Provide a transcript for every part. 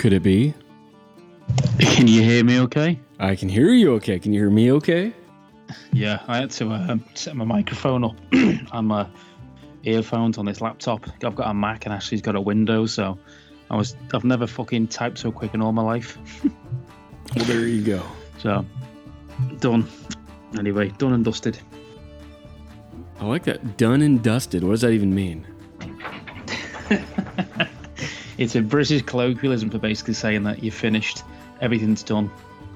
Could it be? Can you hear me okay? I can hear you okay. Can you hear me okay? Yeah, I had to uh, set my microphone up and my earphones on this laptop. I've got a Mac and Ashley's got a Windows, so I was I've never fucking typed so quick in all my life. Well, there you go. So done. Anyway, done and dusted. I like that. Done and dusted. What does that even mean? It's a British colloquialism for basically saying that you're finished, everything's done,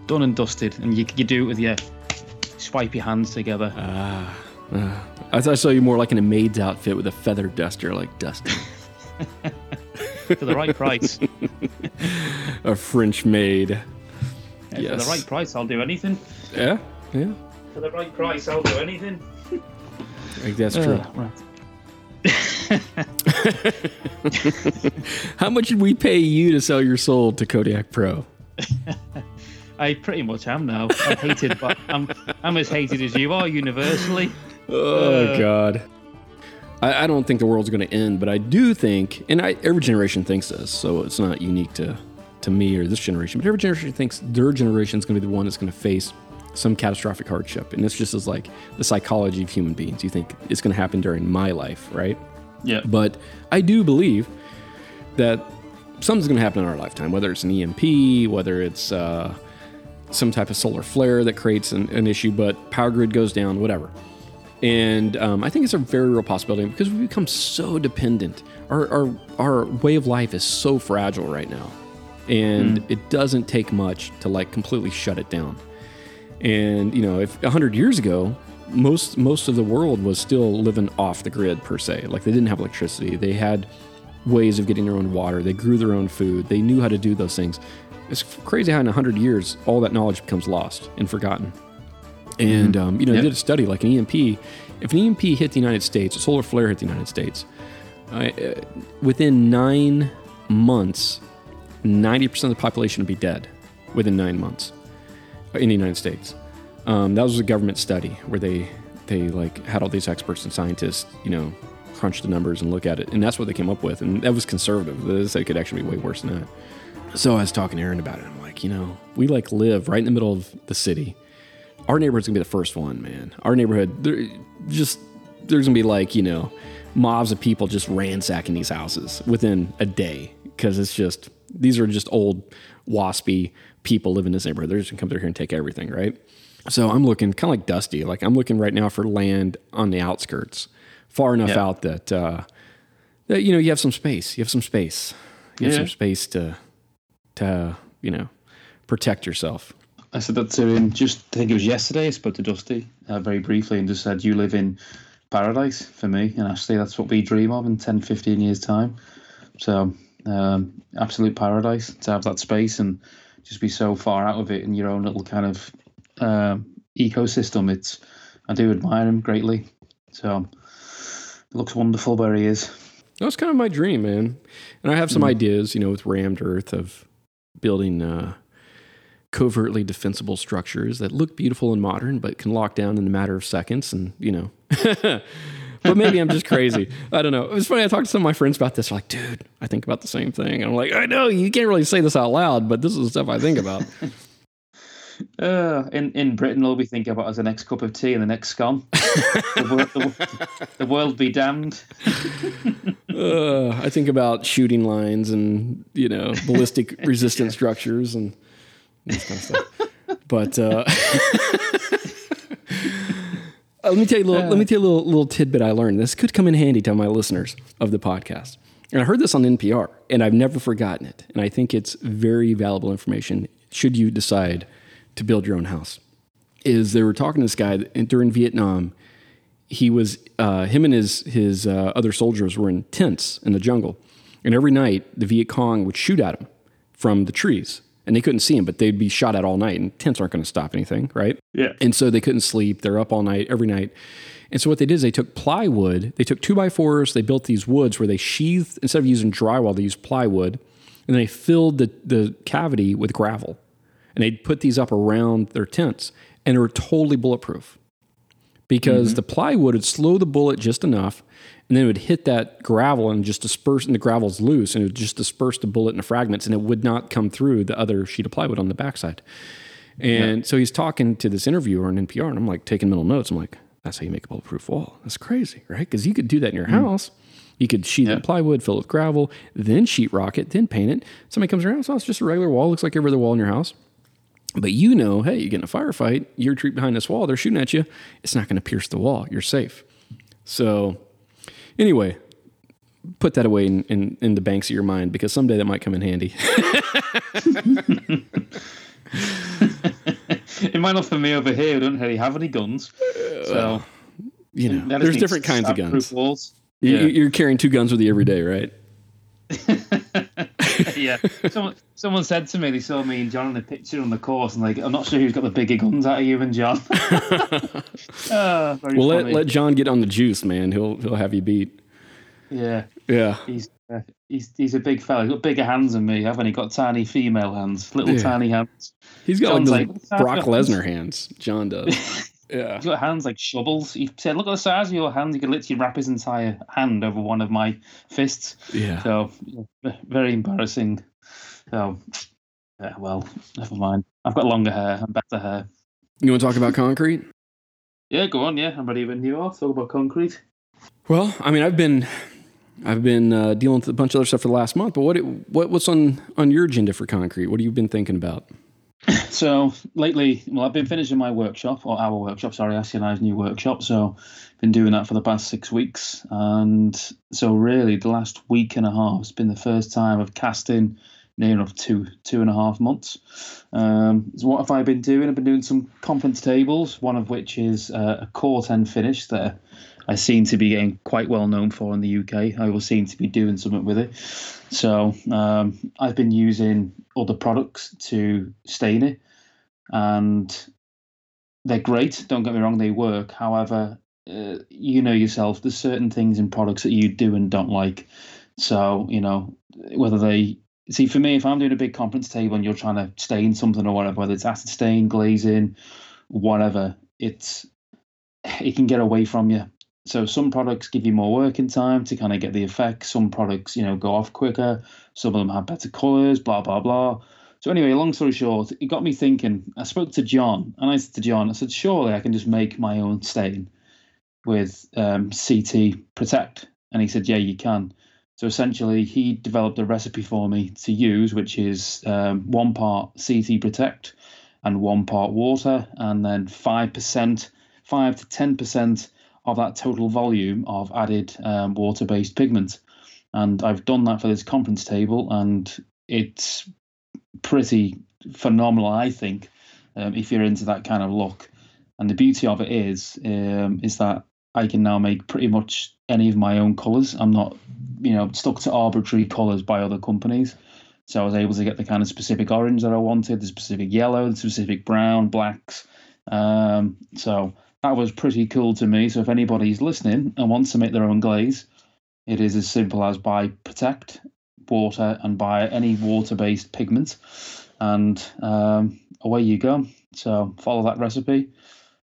done and dusted, and you you do it with your swipe your hands together. Ah. Uh, I thought I saw you more like in a maid's outfit with a feather duster, like dusting. for the right price. a French maid. For Yes. the right price, I'll do anything. Yeah, yeah. For the right price, I'll do anything. I think that's true. Uh, right. How much did we pay you to sell your soul to Kodiak Pro? I pretty much am now. I'm hated, but I'm I'm as hated as you are universally. Oh Uh. God. I, I don't think the world's going to end, but I do think, and I, every generation thinks this, so it's not unique to to me or this generation. But every generation thinks their generation is going to be the one that's going to face some catastrophic hardship, and this just is like the psychology of human beings. You think it's going to happen during my life, right? Yeah. But I do believe that something's going to happen in our lifetime, whether it's an EMP, whether it's uh, some type of solar flare that creates an, an issue, but power grid goes down, whatever. And um, I think it's a very real possibility because we've become so dependent. Our, our, our way of life is so fragile right now. And it doesn't take much to like completely shut it down. And you know, if 100 years ago, most most of the world was still living off the grid per se. Like they didn't have electricity. They had ways of getting their own water. They grew their own food. They knew how to do those things. It's crazy how in 100 years all that knowledge becomes lost and forgotten. And um, you know, Yep. they did a study like an EMP. If an EMP hit the United States, a solar flare hit the United States, uh, uh, within nine months, 90% of the population would be dead within nine months in the United States. Um, that was a government study where they they like had all these experts and scientists, you know, crunch the numbers and look at it, and that's what they came up with, and that was conservative. This it could actually be way worse than that. So I was talking to Erin about it. I'm like, you know, we like live right in the middle of the city. Our neighborhood's gonna be the first one, man. Our neighborhood, just there's gonna be like you know, mobs of people just ransacking these houses within a day because it's just these are just old waspy people live in this neighborhood. They're just gonna come through here and take everything, right? So I'm looking kind of like Dusty. Like I'm looking right now for land on the outskirts, far enough Yeah. out that uh, that you know you have some space. You have some space. You have Yeah. some space to to you know protect yourself. I said that to him just, I think it was yesterday. I spoke to Dusty uh, very briefly and just said, You live in paradise for me. And Ashley, that's what we dream of in 10, 15 years' time. So, um, absolute paradise to have that space and just be so far out of it in your own little kind of um, ecosystem. It's, I do admire him greatly. So, it looks wonderful where he is. That was kind of my dream, man. And I have some ideas, you know, with rammed earth of building uh, covertly defensible structures that look beautiful and modern, but can lock down in a matter of seconds. And you know, but maybe I'm just crazy. I don't know. It was funny. I talked to some of my friends about this. They're like, dude, I think about the same thing. And I'm like, I know you can't really say this out loud, but this is the stuff I think about. Uh, in in Britain, all we think about is the next cup of tea and the next scone. the, wor- the, the world be damned. uh, I think about shooting lines and you know ballistic resistant structures and this kind of stuff. But uh, uh, let me tell you a little. Let me tell you a little, little tidbit I learned. This could come in handy to my listeners of the podcast. And I heard this on NPR, and I've never forgotten it. And I think it's very valuable information. Should you decide to build your own house, is they were talking to this guy during Vietnam he was uh, him and his his uh, other soldiers were in tents in the jungle, and every night the Viet Cong would shoot at him from the trees, and they couldn't see him, but they'd be shot at all night, and tents aren't going to stop anything, right? Yeah. And so they couldn't sleep. They're up all night, every night. And so what they did is they took plywood, they took two by fours, they built these woods where they sheathed instead of using drywall, they used plywood, and they filled the, the cavity with gravel. And they'd put these up around their tents, and they were totally bulletproof because mm-hmm. the plywood would slow the bullet just enough, and then it would hit that gravel and just disperse, and the gravel's loose, and it would just disperse the bullet into fragments, and it would not come through the other sheet of plywood on the backside. And so he's talking to this interviewer on NPR, and I'm like taking mental notes. I'm like, that's how you make a bulletproof wall. That's crazy, right? Because you could do that in your mm. house. You could sheet in plywood, fill it with gravel, then sheetrock it, then paint it. Somebody comes around, so it's just a regular wall, looks like every other wall in your house. But you know, hey, you get in a firefight, you're treat behind this wall, they're shooting at you. It's not going to pierce the wall. You're safe. So, anyway, put that away in, in, in the banks of your mind because someday that might come in handy. it might not for me over here. We don't really have any guns. So, you know, there's different kinds of guns. Walls. You, Yeah. You're carrying two guns with you every day, right? yeah. Someone, someone said to me they saw me and Jon in the picture on the course, and like, I'm not sure who's got the bigger guns out of you and Jon. Ah, Well, let, let Jon get on the juice, man. He'll he'll have you beat. yeah, Yeah. he's uh, he's he's a big fella. He's got bigger hands than me, haven't he? Got tiny female hands, little Yeah. tiny hands. He's got Jon's like like, Brock? Lesnar hands. Jon does. yeah. He's got hands like shovels. He said, "Look at the size of your hands. You could literally wrap his entire hand over one of my fists." Yeah. So very embarrassing. So yeah, well, never mind. I've got longer hair and better hair. You want to talk about concrete? Yeah, go on. Yeah, I'm ready when you are. Talk about concrete. Well, I mean, I've been I've been uh, dealing with a bunch of other stuff for the last month. But what what what's on on your agenda for concrete? What have you been thinking about? So lately, well, I've been finishing my workshop or our workshop. Sorry, Ashley and I's new workshop. So, been doing that for the past six weeks, and so really, the last week and a half has been the first time of casting near enough two two and a half months. Um, so what have I been doing? I've been doing some conference tables, one of which is uh, a core ten finish that I seem to be getting quite well known for in the UK. I will seem to be doing something with it. So um, I've been using other products to stain it, and they're great. Don't get me wrong, they work. However, uh, you know yourself, there's certain things in products that you do and don't like. So you know whether they see for me, if I'm doing a big conference table and you're trying to stain something or whatever, whether it's acid stain, glazing, whatever, it's it can get away from you. So some products give you more working time to kind of get the effect. Some products, you know, go off quicker. Some of them have better colours, blah blah blah. So anyway, long story short, it got me thinking. I spoke to Jon, and I said to Jon, I said, surely I can just make my own stain with um, CT Protect, and he said, yeah, you can. So essentially, he developed a recipe for me to use, which is um, one part CT Protect and one part water, and then five percent, five to ten percent of that total volume of added um, water-based pigment. And I've done that for this conference table, and it's pretty phenomenal, I think, um, if you're into that kind of look. And the beauty of it is, um, is that I can now make pretty much any of my own colours. I'm not, you know, stuck to arbitrary colours by other companies. So I was able to get the kind of specific orange that I wanted, the specific yellow, the specific brown, blacks. Um, so that was pretty cool to me. So if anybody's listening and wants to make their own glaze, it is as simple as buy Protect water and buy any water-based pigment, and um, away you go. So follow that recipe,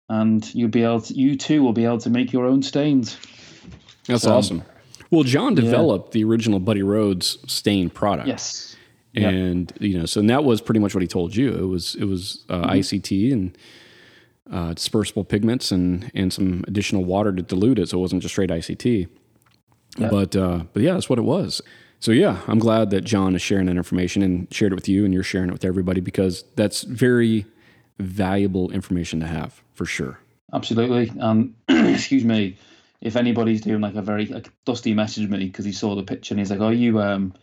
and you'll be able to, you too will be able to make your own stains. That's So- awesome. Well, Jon developed the original Buddy Rhodes stain product. Yes. Yeah. and you know, so that was pretty much what he told you. It was it was uh, Mm-hmm. ICT and uh, dispersible pigments and and some additional water to dilute it, so it wasn't just straight ICT. Yeah. But uh, but yeah, that's what it was. So yeah, I'm glad that Jon is sharing that information and shared it with you, and you're sharing it with everybody because that's very valuable information to have for sure. Absolutely. And excuse me, if anybody's doing like a very like Dusty messaged me because he saw the picture and he's like, "Are you um,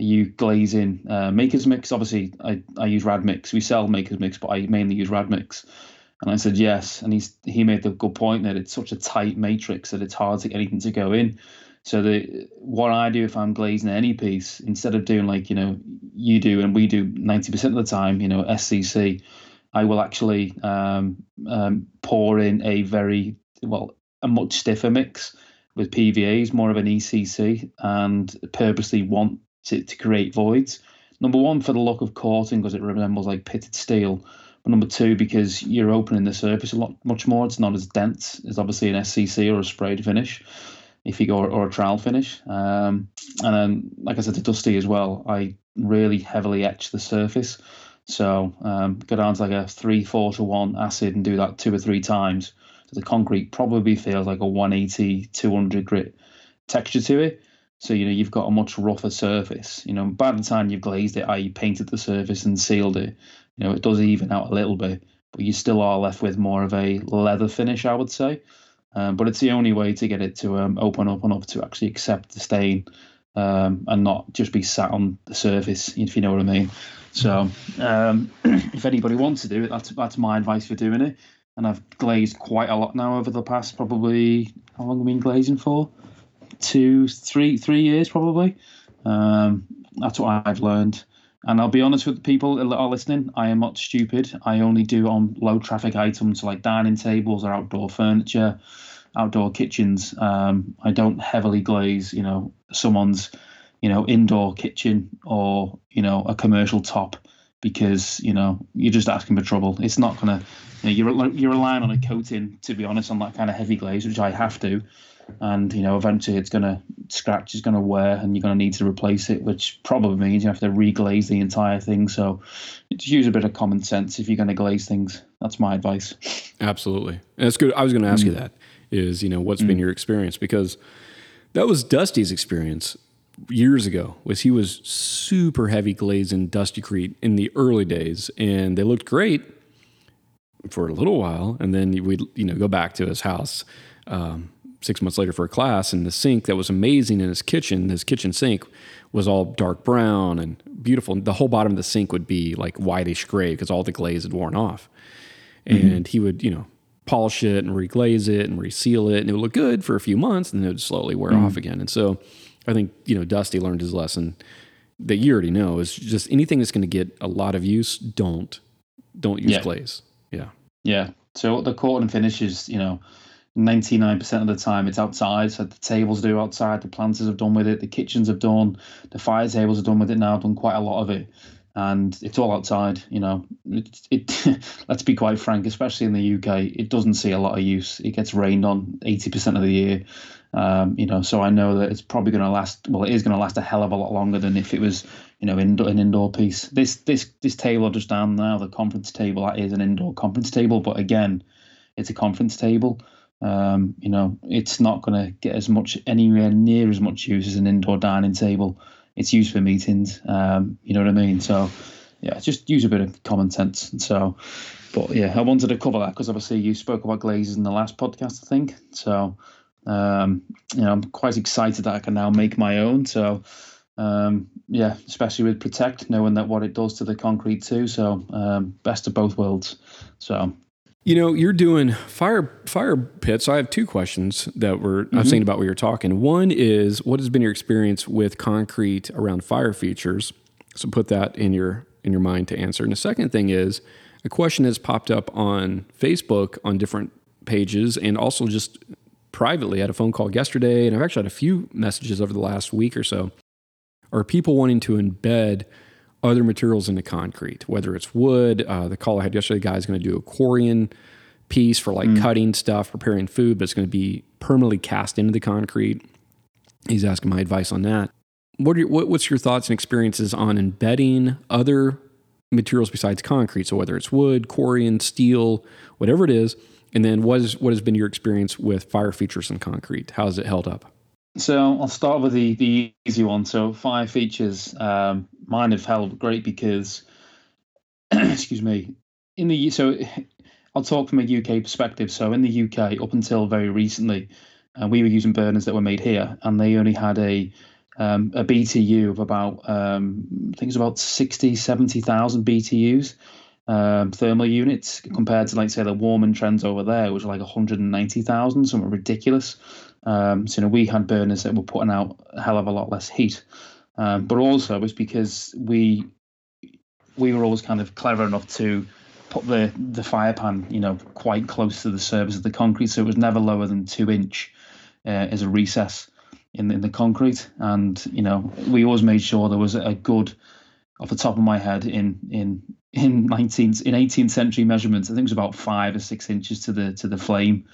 are you glazing uh, Maker's Mix?" Obviously, I I use RADmix. We sell Maker's Mix, but I mainly use RADmix. And I said yes, and he's he made the good point that it's such a tight matrix that it's hard to get anything to go in. So the what I do if I'm glazing any piece, instead of doing like you know you do and we do ninety percent of the time, you know SCC, I will actually um, um, pour in a very well a much stiffer mix with PVAs, more of an ECC, and purposely want it to create voids. Number one for the look of coating because it resembles like pitted steel, But number two, because you're opening the surface a lot much more. It's not as dense as obviously an SCC or a sprayed finish, if you go or, a trowel finish. Um, and then, like I said, to Dusty as well, I really heavily etch the surface. So um, go down to like a three, four to one acid and do that two or three times. So the concrete probably feels like a 180, 200 grit texture to it. So you know you've got a much rougher surface. You know, by the time you've glazed it, i.e., painted the surface and sealed it, you know it does even out a little bit, but you still are left with more of a leather finish, I would say. Um, but it's the only way to get it to um, open up enough to actually accept the stain um, and not just be sat on the surface, if you know what I mean. So um, if anybody wants to do it, that's that's my advice for doing it. And I've glazed quite a lot now over the past probably how long have I been glazing for? two, three, three years probably. Um, that's what I've learned. And I'll be honest with the people that are listening, I am not stupid. I only do on low traffic items like dining tables or outdoor furniture, outdoor kitchens. Um, I don't heavily glaze, you know, someone's, you know, indoor kitchen or, you know, a commercial top because, you know, you're just asking for trouble. It's not going to, you know, you're, you're relying on a coating, to be honest, on that kind of heavy glaze, which I have to. And you know eventually it's going to scratch it's going to wear and you're going to need to replace it which probably means you have to reglaze the entire thing. So just use a bit of common sense if you're going to glaze things. That's my advice. Absolutely. And that's good. I was going to ask mm. you that is you know what's mm. been your experience? Because that was dusty's experience years ago was he was super heavy glazing Dustycrete in the early days and they looked great for a little while and then we'd you know go back to his house um, six months later for a class, and the sink that was amazing in his kitchen, his kitchen sink, was all dark brown and beautiful. The whole bottom of the sink would be like whitish gray because all the glaze had worn off. Mm-hmm. And he would, you know, polish it and reglaze it and reseal it, and it would look good for a few months, and then it would slowly wear mm-hmm. off again. And so, I think you know, Dusty learned his lesson that you already know is just anything that's going to get a lot of use, don't don't use yeah. glaze. Yeah. Yeah. So the and finishes, you know, 99% of the time it's outside. So the tables do outside, the planters have done with it, the kitchens have done, the fire tables have done with it now, done quite a lot of it. And it's all outside, you know. It, it let's be quite frank, especially in the UK, it doesn't see a lot of use. It gets rained on 80% of the year. Um, you know, so I know that it's probably going to last. Well, it is going to last a hell of a lot longer than if it was, you know, indoor, an indoor piece. This this this table just down now, the conference table, that is an indoor conference table, but again, it's a conference table. Um, you know, it's not going to get as much anywhere near as much use as an indoor dining table. It's used for meetings. Um, you know what I mean? So, yeah, just use a bit of common sense. And so, but yeah, I wanted to cover that because obviously you spoke about glazes in the last podcast, I think. So, um, you know, I'm quite excited that I can now make my own. So, um, yeah, especially with Protect, knowing that what it does to the concrete too. So, um, best of both worlds. So, you know, you're doing fire fire pits. I have two questions that were mm-hmm. I was thinking about while you're talking. One is what has been your experience with concrete around fire features? So put that in your in your mind to answer. And the second thing is a question has popped up on Facebook on different pages and also just privately. I had a phone call yesterday, and I've actually had a few messages over the last week or so. Are people wanting to embed other materials into concrete, whether it's wood. Uh, the call I had yesterday, the guy's going to do a Corian piece for like mm. cutting stuff, preparing food, but it's going to be permanently cast into the concrete. He's asking my advice on that. What, are, what what's your thoughts and experiences on embedding other materials besides concrete? So whether it's wood, Corian, steel, whatever it is, and then what is what has been your experience with fire features in concrete? How has it held up? So I'll start with the the easy one. So fire features. Um, mine have held great because, excuse me, in the so I'll talk from a UK perspective. So in the UK, up until very recently, uh, we were using burners that were made here, and they only had a um, a BTU of about um, I think it's about 60, 70,000 BTUs um, thermal units compared to like say the Warming Trends over there, which are like 190,000, something ridiculous. Um, so you know we had burners that were putting out a hell of a lot less heat. Um, but also it's because we we were always kind of clever enough to put the the fire pan, you know, quite close to the surface of the concrete, so it was never lower than two inch uh, as a recess in in the concrete. And you know, we always made sure there was a good off the top of my head in in in 19th in 18th century measurements. I think it was about five or six inches to the to the flame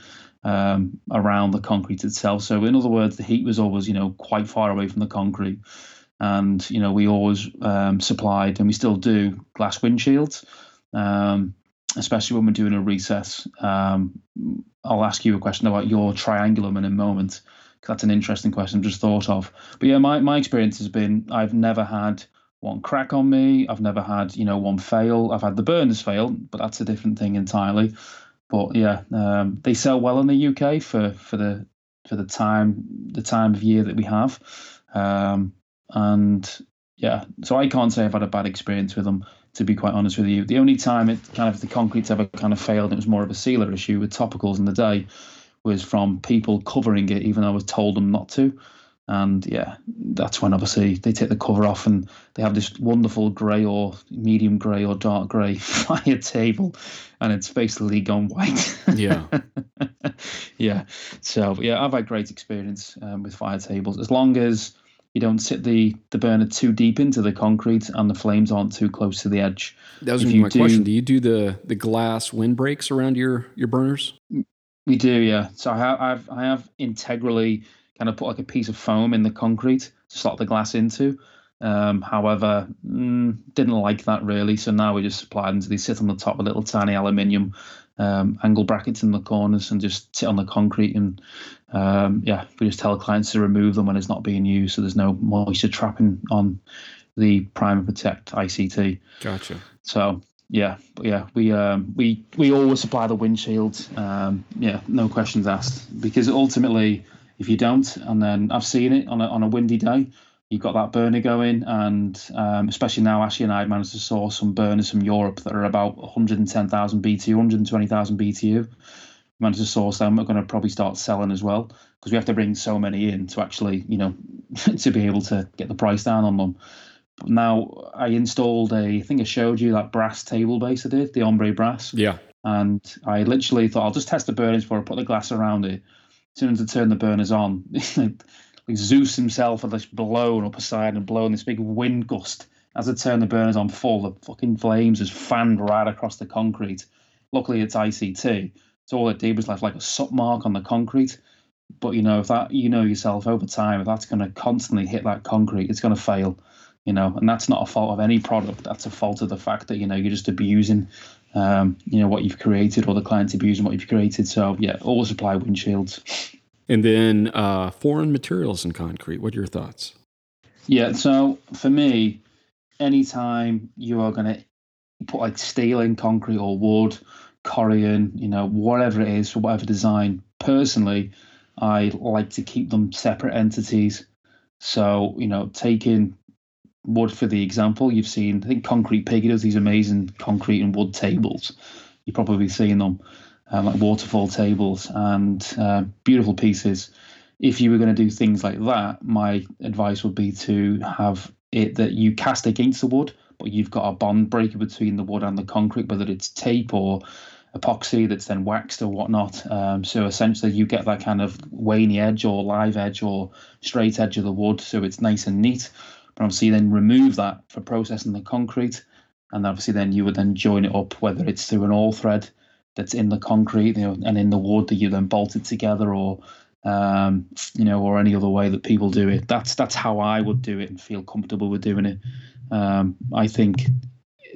um, around the concrete itself. So in other words, the heat was always you know quite far away from the concrete, and you know we always um, supplied and we still do glass windshields. Um, especially when we're doing a recess. Um, I'll ask you a question about your triangulum in a moment that's an interesting question I've just thought of. But yeah, my, my experience has been I've never had one crack on me. I've never had you know one fail. I've had the burners fail, but that's a different thing entirely. But yeah, um, they sell well in the UK for for the for the time the time of year that we have, um, and yeah, so I can't say I've had a bad experience with them. To be quite honest with you, the only time it kind of the concrete's ever kind of failed, it was more of a sealer issue with topicals in the day, was from people covering it even though I was told them not to. And yeah, that's when obviously they take the cover off and they have this wonderful grey or medium grey or dark grey fire table, and it's basically gone white. Yeah. yeah. So yeah, I've had great experience um, with fire tables as long as you don't sit the, the burner too deep into the concrete and the flames aren't too close to the edge. That was my do, question. Do you do the the glass windbreaks around your your burners? We do, yeah. So I have I've, I have integrally kind of put like a piece of foam in the concrete to slot the glass into. Um, however, mm, didn't like that really, so now we just supply them. They sit on the top of little tiny aluminium um, angle brackets in the corners and just sit on the concrete. And um, yeah, we just tell clients to remove them when it's not being used, so there's no moisture trapping on the Prime and Protect ICT. Gotcha. So yeah, but yeah, we um, we we always supply the windshield. Um, yeah, no questions asked because ultimately if you don't, and then I've seen it on a, on a windy day, you've got that burner going, and um, especially now, Ashley and I managed to source some burners from Europe that are about 110,000 BTU, 120,000 BTU. We managed to source them. We're going to probably start selling as well because we have to bring so many in to actually, you know, to be able to get the price down on them. But now I installed a, I think I showed you that brass table base I did, the ombre brass. Yeah. And I literally thought I'll just test the burners before I put the glass around it soon as I turn the burners on, like Zeus himself had just blown up a side and blown this big wind gust. As I turn the burners on full, the fucking flames just fanned right across the concrete. Luckily, it's ICT, so all it did was left like a soot mark on the concrete. But you know, if that you know yourself over time, if that's going to constantly hit that concrete, it's going to fail. You know, and that's not a fault of any product. That's a fault of the fact that you know you're just abusing um, you know what you've created or the client's abusing what you've created. So yeah, always apply windshields. And then uh, foreign materials and concrete. What are your thoughts? Yeah, so for me, anytime you are going to put like steel in concrete or wood, Corian, you know, whatever it is for whatever design, personally, I like to keep them separate entities. So, you know, taking wood for the example, you've seen, I think Concrete Pig does these amazing concrete and wood tables. You've probably seen them, um, like waterfall tables and uh, beautiful pieces. If you were going to do things like that, my advice would be to have it that you cast against the wood, but you've got a bond breaker between the wood and the concrete, whether it's tape or epoxy that's then waxed or whatnot. Um, so essentially, you get that kind of waney edge or live edge or straight edge of the wood, so it's nice and neat. But obviously, then remove that for processing the concrete, and obviously, then you would then join it up, whether it's through an all thread that's in the concrete, you know, and in the wood that you then bolt it together, or um, you know, or any other way that people do it. That's that's how I would do it and feel comfortable with doing it. Um, I think,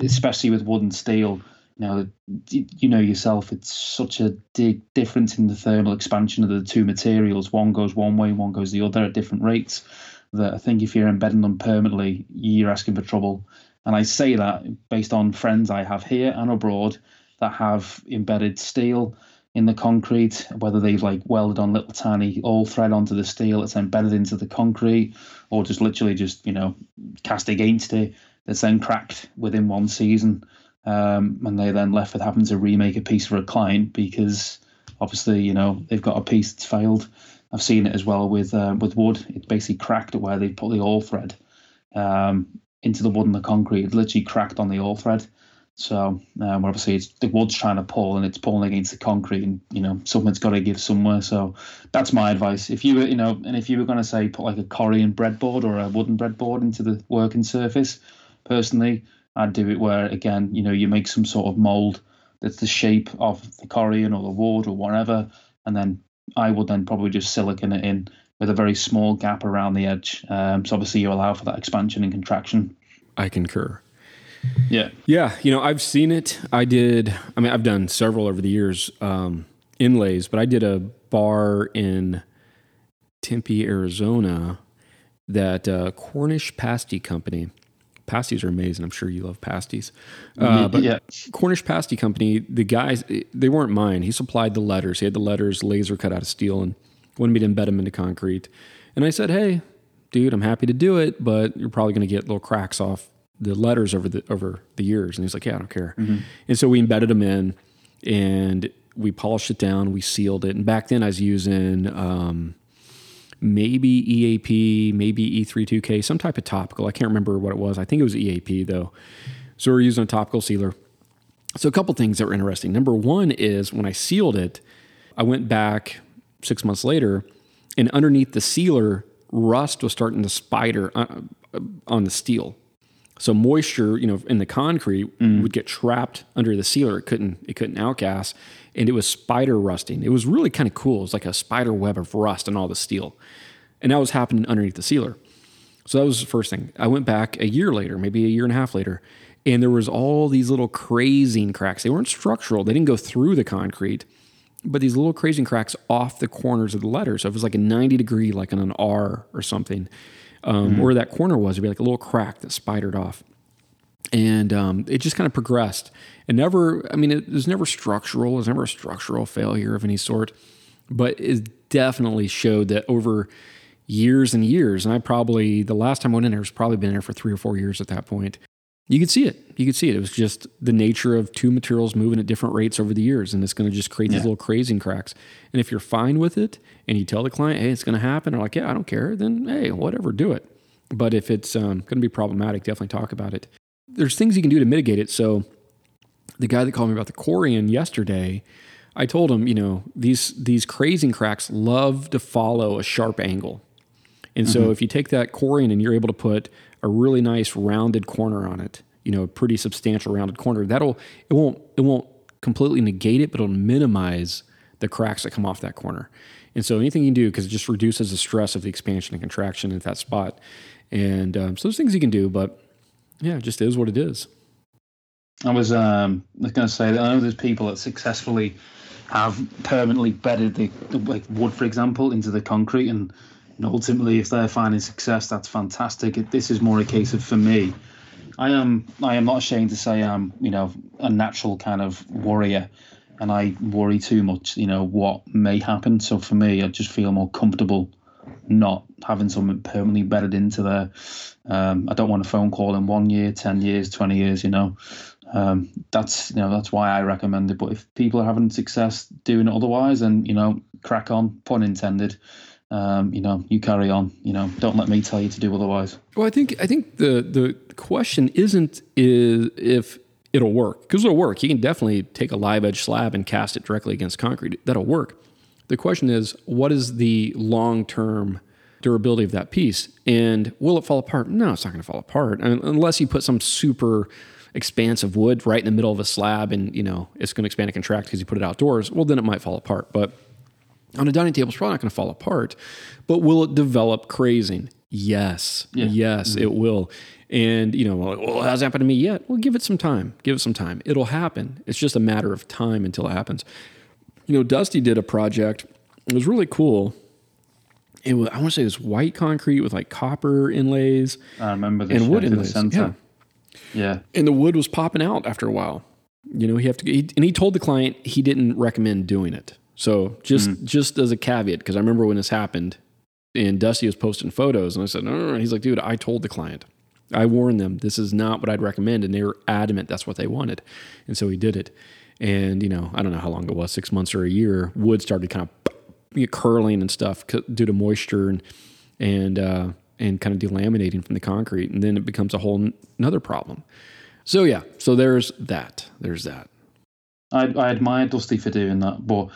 especially with wood and steel, you know, you know yourself, it's such a big difference in the thermal expansion of the two materials. One goes one way, one goes the other at different rates that I think if you're embedding them permanently, you're asking for trouble. And I say that based on friends I have here and abroad that have embedded steel in the concrete, whether they've like welded on little tiny all thread onto the steel that's embedded into the concrete, or just literally just you know cast against it that's then cracked within one season, um, and they then left with having to remake a piece for a client because obviously you know they've got a piece that's failed. I've seen it as well with uh, with wood. It's basically cracked where they put the all thread um, into the wood and the concrete. It literally cracked on the all thread. So um, obviously it's the wood's trying to pull and it's pulling against the concrete, and you know something's got to give somewhere. So that's my advice. If you were, you know, and if you were going to say put like a Corian breadboard or a wooden breadboard into the working surface, personally. I'd do it where again, you know, you make some sort of mold that's the shape of the corian or the wood or whatever, and then I would then probably just silicon it in with a very small gap around the edge. Um, so obviously you allow for that expansion and contraction. I concur. Yeah. Yeah. You know, I've seen it. I did, I mean, I've done several over the years, um, inlays, but I did a bar in Tempe, Arizona that uh, Cornish Pasty Company. Pasties are amazing. I'm sure you love pasties. Uh, but yeah. Cornish Pasty Company, the guys, they weren't mine. He supplied the letters. He had the letters laser cut out of steel and wanted me to embed them into concrete. And I said, hey, dude, I'm happy to do it, but you're probably going to get little cracks off the letters over the over the years. And he's like, yeah, I don't care. Mm-hmm. And so we embedded them in, and we polished it down. We sealed it. And back then, I was using um, maybe EAP, maybe E32K, some type of topical. I can't remember what it was. I think it was EAP though. So we're using a topical sealer. So a couple things that were interesting. Number one is when I sealed it, I went back six months later, and underneath the sealer, rust was starting to spider uh, on the steel. So moisture, you know, in the concrete mm. would get trapped under the sealer. It couldn't it couldn't outgas, and it was spider rusting. It was really kind of cool. It was like a spider web of rust on all the steel, and that was happening underneath the sealer. So that was the first thing. I went back a year later, maybe a year and a half later, and there was all these little crazing cracks. They weren't structural. They didn't go through the concrete, but these little crazing cracks off the corners of the letter. So if it was like a 90 degree, like on an R or something um, mm-hmm. where that corner was, it'd be like a little crack that spidered off. And um, it just kind of progressed. And never, I mean, it was never structural. It was never a structural failure of any sort, but it definitely showed that over years and years, and I probably, the last time I went in there was probably been there for three or four years at that point. You could see it. You could see it. It was just the nature of two materials moving at different rates over the years, and it's going to just create yeah. these little crazing cracks. And if you're fine with it, and you tell the client, "Hey, it's going to happen," they're like, "Yeah, I don't care," then hey, whatever, do it. But if it's um, going to be problematic, definitely talk about it. There's things you can do to mitigate it. So, the guy that called me about the Corian yesterday, I told him, you know, these these crazing cracks love to follow a sharp angle. And mm-hmm. so if you take that Corian and you're able to put a really nice rounded corner on it, you know, a pretty substantial rounded corner, that'll it won't it won't completely negate it, but it'll minimize the cracks that come off that corner. And so anything you can do because it just reduces the stress of the expansion and contraction at that spot. And um, so there's things you can do, but yeah, it just is what it is. I was um, I going to say that I know there's people that successfully have permanently bedded the like wood, for example, into the concrete, and, and ultimately, if they're finding success, that's fantastic. It, this is more a case of for me. I am I am not ashamed to say I'm you know a natural kind of warrior and I worry too much, you know, what may happen. So for me, I just feel more comfortable not having something permanently bedded into there. Um, I don't want a phone call in one year, ten years, twenty years. You know, um, that's you know that's why I recommend it. But if people are having success doing it otherwise, then you know, crack on. Pun intended. Um, you know, you carry on. You know, don't let me tell you to do otherwise. Well, I think I think the the question isn't is if it'll work because it'll work. You can definitely take a live edge slab and cast it directly against concrete. That'll work. The question is, what is the long term durability of that piece? And will it fall apart? No, it's not going to fall apart I mean, unless you put some super expansive wood right in the middle of a slab and you know it's going to expand and contract because you put it outdoors. Well, then it might fall apart. But on a dining table, it's probably not going to fall apart. But will it develop crazing? Yes, yeah. yes, mm-hmm. it will. And, you know, well, it hasn't happened to me yet. Well, give it some time. Give it some time. It'll happen. It's just a matter of time until it happens. You know, Dusty did a project. It was really cool. It was, I want to say it was white concrete with like copper inlays. I remember this. And wood inlays. Yeah. Yeah. And the wood was popping out after a while. You know, he have to, he, and he told the client he didn't recommend doing it. So just, mm. just as a caveat, because I remember when this happened, and Dusty was posting photos, and I said, no, no, no. He's like, dude, I told the client. I warned them this is not what I'd recommend, and they were adamant that's what they wanted, and so he did it. And you know, I don't know how long it was, six months or a year. Wood started kind of curling and stuff due to moisture and and uh, and kind of delaminating from the concrete, and then it becomes a whole another problem. So yeah, so there's that. There's that. I, I admire Dusty for doing that, but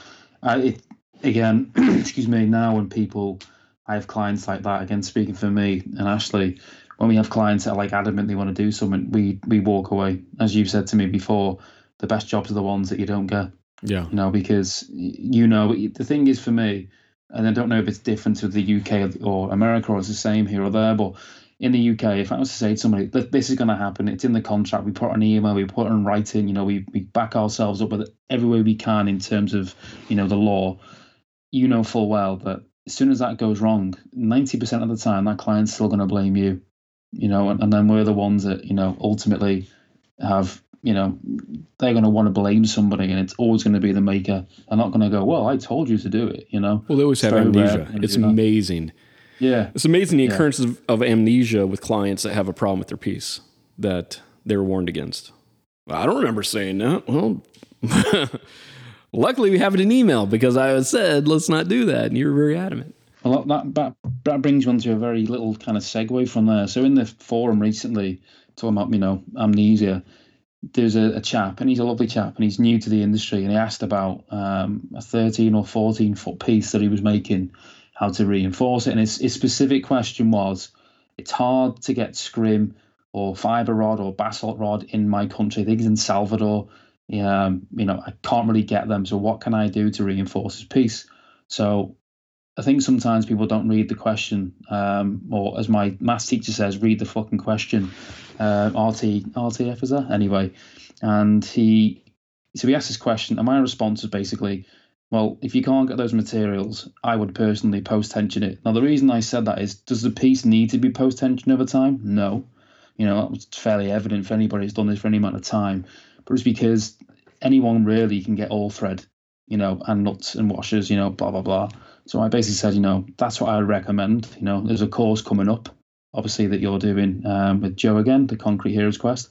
I, it, again, excuse me. Now when people, I have clients like that. Again, speaking for me and Ashley, when we have clients that are like adamant they want to do something, we we walk away. As you've said to me before, the best jobs are the ones that you don't get. Yeah. You know, because you know the thing is for me, and I don't know if it's different to the UK or America or it's the same here or there, but in the UK, if I was to say to somebody, this is going to happen, it's in the contract, we put an email, we put in writing, you know, we, we back ourselves up with every way we can in terms of, you know, the law, you know full well that as soon as that goes wrong, 90% of the time, that client's still going to blame you, you know, and, and then we're the ones that, you know, ultimately have, you know, they're going to want to blame somebody and it's always going to be the maker. They're not going to go, well, I told you to do it, you know. Well, they always have uh, amnesia. It's amazing. Yeah. It's amazing the yeah. occurrence of, of, amnesia with clients that have a problem with their piece that they were warned against. I don't remember saying that. Well, luckily we have it in email because I said, let's not do that. And you were very adamant. Well, that, that, that brings one to a very little kind of segue from there. So in the forum recently, talking about, you know, amnesia, there's a, a, chap, and he's a lovely chap, and he's new to the industry, and he asked about um, a 13 or 14 foot piece that he was making how to reinforce it. And his, his specific question was, it's hard to get scrim or fiber rod or basalt rod in my country. I think in Salvador. Um, you know, I can't really get them. So what can I do to reinforce this piece? So I think sometimes people don't read the question, um, or as my maths teacher says, read the fucking question. Uh, RT RTF is that anyway? And he so he asked this question, and my response was basically, well, if you can't get those materials, I would personally post tension it. Now, the reason I said that is, does the piece need to be post tension over time? No. You know, that was fairly evident for anybody who's done this for any amount of time. But it's because anyone really can get all thread, you know, and nuts and washers, you know, blah, blah, blah. So I basically said, you know, that's what I recommend. You know, there's a course coming up, obviously, that you're doing um, with Joe again, the Concrete Hero's Quest.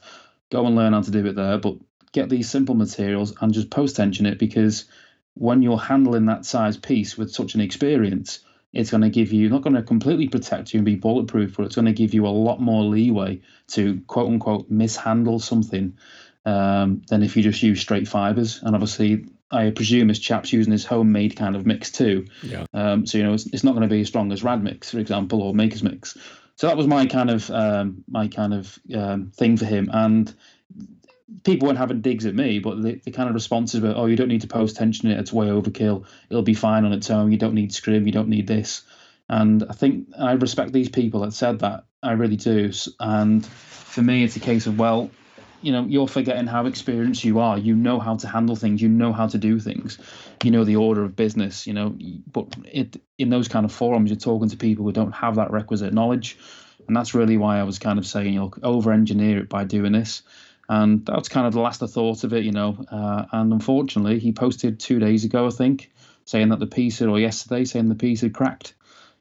Go and learn how to do it there, but get these simple materials and just post tension it because – when you're handling that size piece with such an experience, it's going to give you not going to completely protect you and be bulletproof, but it's going to give you a lot more leeway to quote unquote mishandle something um, than if you just use straight fibers. And obviously, I presume this chap's using his homemade kind of mix too. Yeah. Um, so you know, it's, it's not going to be as strong as RADmix, for example, or Maker's Mix. So that was my kind of um, my kind of um, thing for him, and people weren't having digs at me, but the, the kind of responses were, "Oh, you don't need to post tension it; it's way overkill. It'll be fine on its own. You don't need scrim. You don't need this." And I think I respect these people that said that. I really do. And for me, it's a case of well, you know, you're forgetting how experienced you are. You know how to handle things. You know how to do things. You know the order of business. You know, but it in those kind of forums, you're talking to people who don't have that requisite knowledge, and that's really why I was kind of saying, you'll over engineer it by doing this and that's kind of the last I thought of it, you know. Uh, and unfortunately, he posted two days ago, I think, saying that the piece had, or yesterday, saying the piece had cracked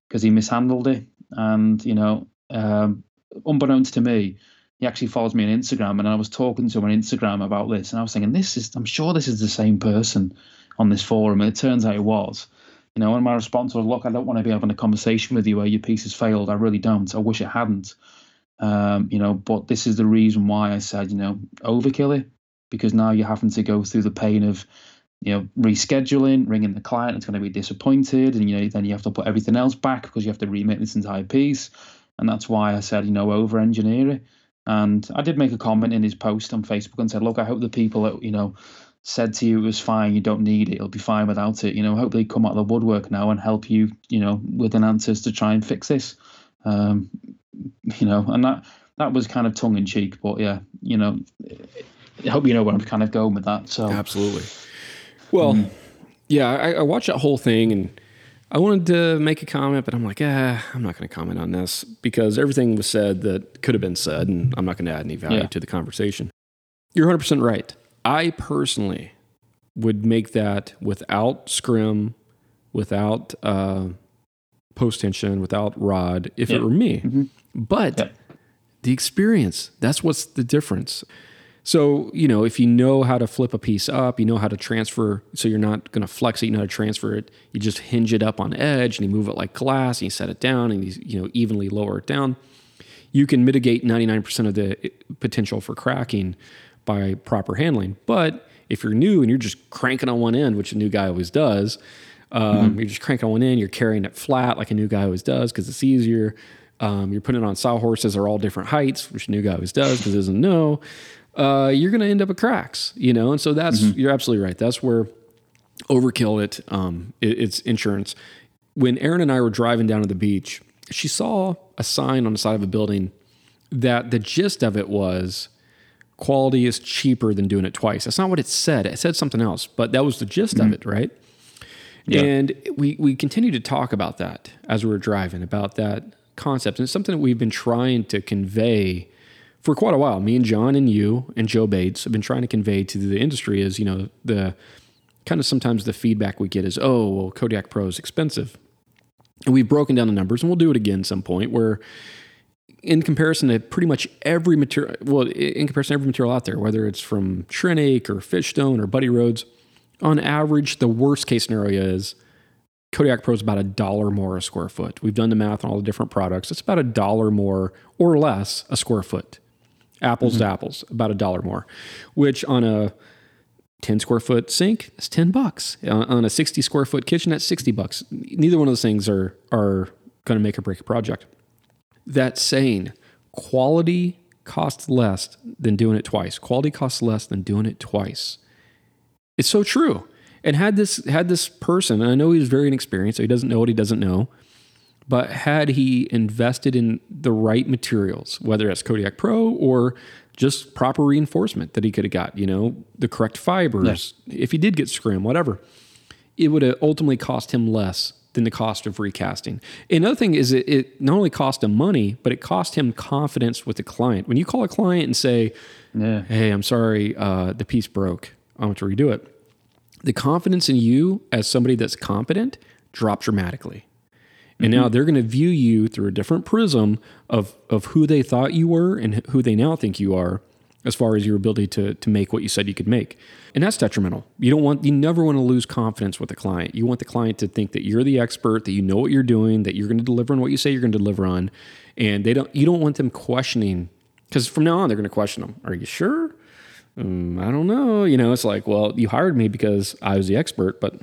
because he mishandled it. And you know, um, unbeknownst to me, he actually follows me on Instagram, and I was talking to him on Instagram about this, and I was thinking, this is, I'm sure this is the same person on this forum, and it turns out it was. You know, and my response was, look, I don't want to be having a conversation with you where your piece has failed. I really don't. I wish it hadn't. Um, you know, but this is the reason why I said, you know, overkill it because now you're having to go through the pain of, you know, rescheduling, ringing the client, it's going to be disappointed, and you know, then you have to put everything else back because you have to remake this entire piece, and that's why I said, you know, over engineer it. And I did make a comment in his post on Facebook and said, look, I hope the people that you know said to you it was fine, you don't need it, it'll be fine without it. You know, hope they come out of the woodwork now and help you, you know, with an answers to try and fix this. Um, you know, and that that was kind of tongue in cheek, but yeah, you know, I hope you know where I'm kind of going with that. So absolutely. Well, mm. yeah, I, I, watched that whole thing and I wanted to make a comment, but I'm like, ah, I'm not going to comment on this because everything was said that could have been said, and I'm not going to add any value yeah. to the conversation. You're 100 percent right. I personally would make that without scrim, without uh, post tension, without rod, if it were me. Mm-hmm. But the experience, that's what's the difference. So, you know, if you know how to flip a piece up, you know how to transfer, so you're not going to flex it, you know how to transfer it, you just hinge it up on edge and you move it like glass and you set it down and you, you know, evenly lower it down. You can mitigate 99% of the eh, potential for cracking by proper handling. But if you're new and you're just cranking on one end, which a new guy always does, um, mm-hmm. you're just cranking on one end, you're carrying it flat like a new guy always does because it's easier um, you're putting it on sawhorses are all different heights, which a new guy always does because he doesn't know. Uh, you're going to end up with cracks, you know. And so that's you're absolutely right. That's where overkill it. Um, it, it's insurance. When Erin and I were driving down to the beach, she saw a sign on the side of a building that the gist of it was quality is cheaper than doing it twice. That's not what it said. It said something else, but that was the gist of it, right? And we we continue to talk about that as we were driving about that concept, and it's something that we've been trying to convey for quite a while. Me and Jon and you and Joe Bates have been trying to convey to the industry is you know the kind of sometimes the feedback we get is oh well Kodiak Pro is expensive, and we've broken down the numbers, and we'll do it again some point where in comparison to pretty much every material, well, in comparison to every material out there, whether it's from Trinic or Fishstone or Buddy Rhodes, on average, the worst case scenario is Kodiak Pro is about a dollar more a square foot. We've done the math on all the different products. It's about a dollar more or less a square foot. Apples to mm-hmm. apples, about a dollar more, which on a 10 square foot sink, is 10 bucks. On on a 60 square foot kitchen, that's 60 bucks. Neither one of those things are, are going to make or break a project. That saying, quality costs less than doing it twice. Quality costs less than doing it twice. It's so true. And had this had this person, and I know he's very inexperienced, so he doesn't know what he doesn't know, but had he invested in the right materials, whether it's Kodiak Pro or just proper reinforcement that he could have got, you know, the correct fibers, if he did get scrim, whatever, it would have ultimately cost him less than the cost of recasting. Another thing is it, it not only cost him money, but it cost him confidence with the client. When you call a client and say, Yeah. hey, I'm sorry, uh, the piece broke. I want to redo it. The confidence in you as somebody that's competent drops dramatically. And now they're going to view you through a different prism of, of who they thought you were and who they now think you are as far as your ability to, to make what you said you could make. And that's detrimental. You don't want you never want to lose confidence with the client. You want the client to think that you're the expert, that you know what you're doing, that you're going to deliver on what you say you're going to deliver on. And they don't you don't want them questioning because from now on they're going to question them. Are you sure? "Mm, I don't know. You know, it's like, well, you hired me because I was the expert, but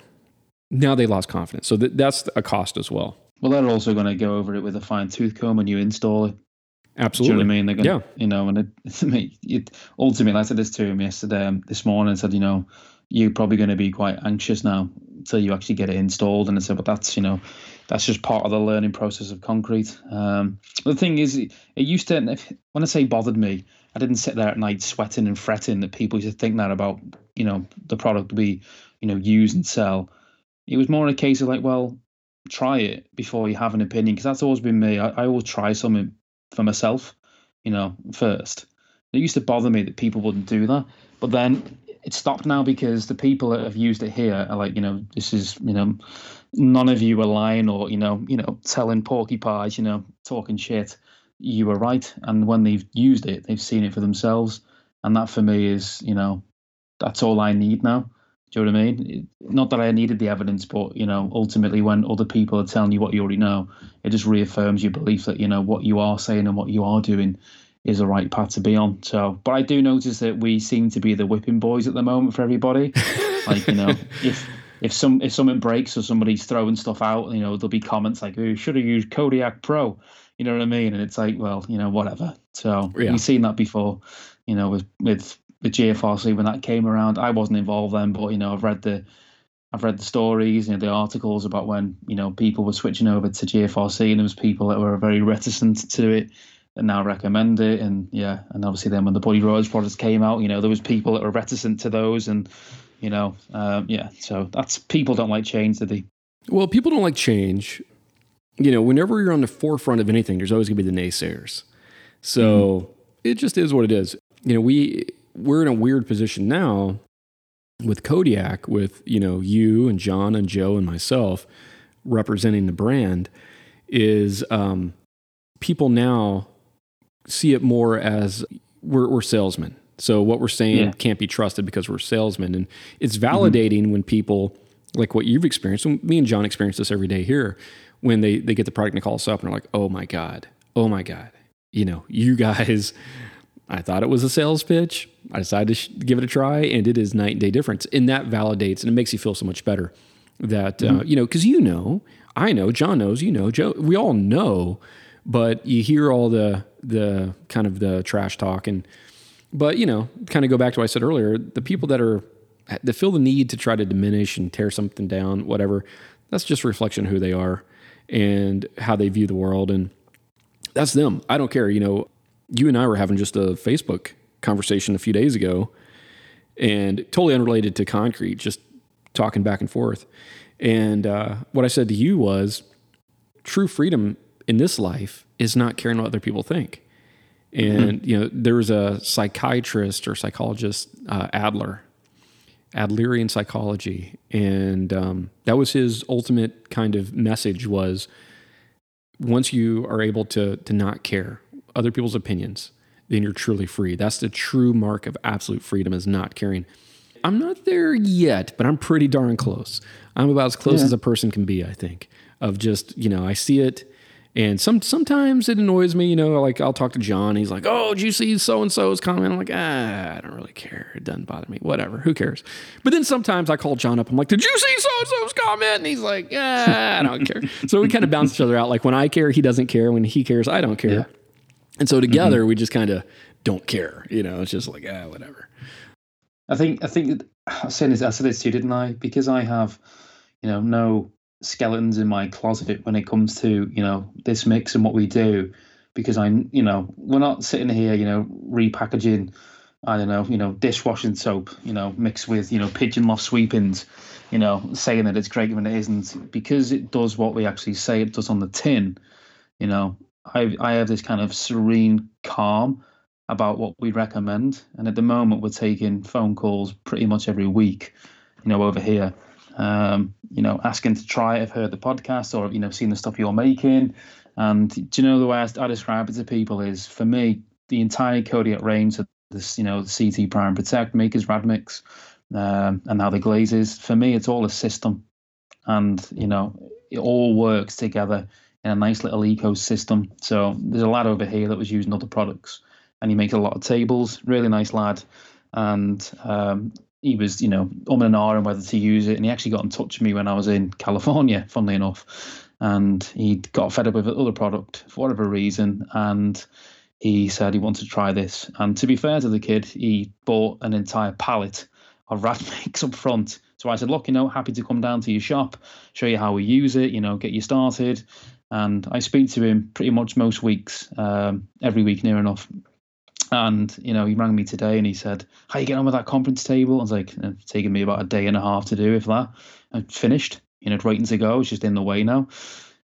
now they lost confidence. So th- that's a cost as well. Well, they're also going to go over it with a fine tooth comb when you install it. Do you Absolutely. know what I mean? They're going, Yeah. you know, and it, I mean, it ultimately, I said this to him yesterday, um, this morning. I said, you know, you're probably going to be quite anxious now until you actually get it installed. And I said, but that's, you know, that's just part of the learning process of concrete. Um, the thing is, it, it used to, when I say bothered me, I didn't sit there at night sweating and fretting that people used to think that about, you know, the product we, you know, use and sell. It was more a case of like, well, try it before you have an opinion because that's always been me. I, I always try something for myself, you know, first. It used to bother me that people wouldn't do that, but then it stopped now because the people that have used it here are like, you know, this is, you know, none of you are lying or you know, you know, telling porky pies, you know, talking shit. You were right, and when they've used it, they've seen it for themselves, and that for me is, you know, that's all I need now. Do you know what I mean? Not that I needed the evidence, but you know, ultimately, when other people are telling you what you already know, it just reaffirms your belief that you know what you are saying and what you are doing is the right path to be on. So, but I do notice that we seem to be the whipping boys at the moment for everybody. like you know, if if some if something breaks or somebody's throwing stuff out, you know, there'll be comments like, "Oh, you should have used Kodiak Pro." You know what I mean? And it's like, well, you know, whatever. So Yeah. we've seen that before. You know, with with the GFRC when that came around, I wasn't involved then, but you know, I've read the I've read the stories, you know, the articles about when you know people were switching over to GFRC, and there was people that were very reticent to it, and now recommend it, and yeah, and obviously then when the Buddy Rhodes products came out, you know, there was people that were reticent to those, and you know, um, yeah, so that's people don't like change, do they? Well, people don't like change. You know, whenever you're on the forefront of anything, there's always going to be the naysayers. So it just is what it is. You know, we we're in a weird position now with Kodiak, with you know you and Jon and Joe and myself representing the brand. Is um, people now see it more as we're, we're salesmen. So what we're saying Yeah. can't be trusted because we're salesmen, and it's validating when people like what you've experienced. and Me and Jon experience this every day here. When they they get the product and they call us up and they're like, "Oh my god, oh my god, you know, you guys." I thought it was a sales pitch. I decided to sh- give it a try, and it is night and day difference. And that validates and it makes you feel so much better. That uh, you know, because you know, I know, Jon knows, you know, Joe. We all know but you hear all the the kind of the trash talk and but you know kind of go back to what i said earlier the people that are that feel the need to try to diminish and tear something down whatever that's just a reflection of who they are and how they view the world and that's them i don't care you know you and i were having just a facebook conversation a few days ago and totally unrelated to concrete just talking back and forth and uh, what i said to you was true freedom in this life is not caring what other people think. And mm-hmm. you know, there was a psychiatrist or psychologist, uh, Adler, Adlerian psychology, and um, that was his ultimate kind of message was once you are able to to not care other people's opinions, then you're truly free. That's the true mark of absolute freedom is not caring. I'm not there yet, but I'm pretty darn close. I'm about as close yeah. as a person can be, I think, of just, you know, I see it and some sometimes it annoys me, you know, like I'll talk to Jon. He's like, "Oh, did you see so and so's comment?" I'm like, "Ah, I don't really care. It doesn't bother me. Whatever. Who cares?" But then sometimes I call Jon up. I'm like, "Did you see so and so's comment?" And he's like, "Ah, I don't care." so we kind of bounce each other out. Like when I care, he doesn't care. When he cares, I don't care. Yeah. And so together, mm-hmm. we just kind of don't care. You know, it's just like ah, whatever. I think I think I said this. I said this to you, didn't I? Because I have, you know, no skeletons in my closet when it comes to you know this mix and what we do because I you know we're not sitting here you know repackaging I don't know you know dishwashing soap you know mixed with you know pigeon loft sweepings you know saying that it's great when it isn't because it does what we actually say it does on the tin you know I I have this kind of serene calm about what we recommend and at the moment we're taking phone calls pretty much every week you know over here um, you know, asking to try it, I've heard the podcast or, you know, seen the stuff you're making. And do you know the way I, I describe it to people is for me, the entire Kodiak range of this, you know, the CT Prime Protect, Makers RADmix, um, and now the glazes, for me, it's all a system. And, you know, it all works together in a nice little ecosystem. So there's a lad over here that was using other products and he makes a lot of tables, really nice lad. And um, he was, you know, um and ahhing whether to use it, and he actually got in touch with me when I was in California, funnily enough, and he got fed up with other product for whatever reason, and he said he wanted to try this. And to be fair to the kid, he bought an entire pallet of rat mix up front. So I said, look, you know, happy to come down to your shop, show you how we use it, you know, get you started. And I speak to him pretty much most weeks, um, every week near enough. And you know, he rang me today and he said, "How you getting on with that conference table?" I was like, "It's taken me about a day and a half to do, if that." I finished. You know, waiting to go. It's just in the way now.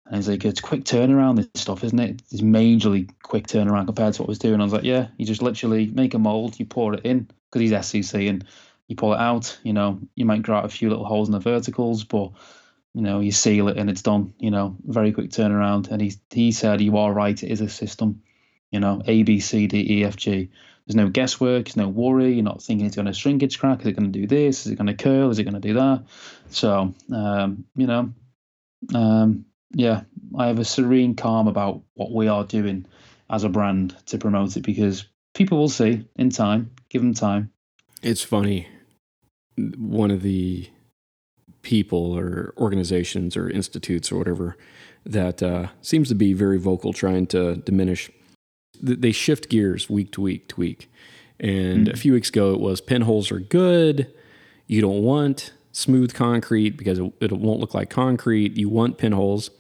And he's like, "It's quick turnaround. This stuff, isn't it? It's majorly quick turnaround compared to what I was doing." I was like, "Yeah, you just literally make a mold, you pour it in because he's SCC, and you pull it out. You know, you might grow out a few little holes in the verticals, but." You know, you seal it and it's done, you know, very quick turnaround. And he he said, You are right, it is a system. You know, A, B, C, D, E, F, G. There's no guesswork. There's no worry. You're not thinking it's going to shrinkage crack. Is it going to do this? Is it going to curl? Is it going to do that? So, um, you know, um, yeah, I have a serene calm about what we are doing as a brand to promote it because people will see in time. Give them time. It's funny. One of the people or organizations or institutes or whatever that uh, seems to be very vocal trying to diminish they shift gears week to week to week. And mm-hmm. a few weeks ago, it was pinholes are good. You don't want smooth concrete because it, it, won't look like concrete. You want pinholes.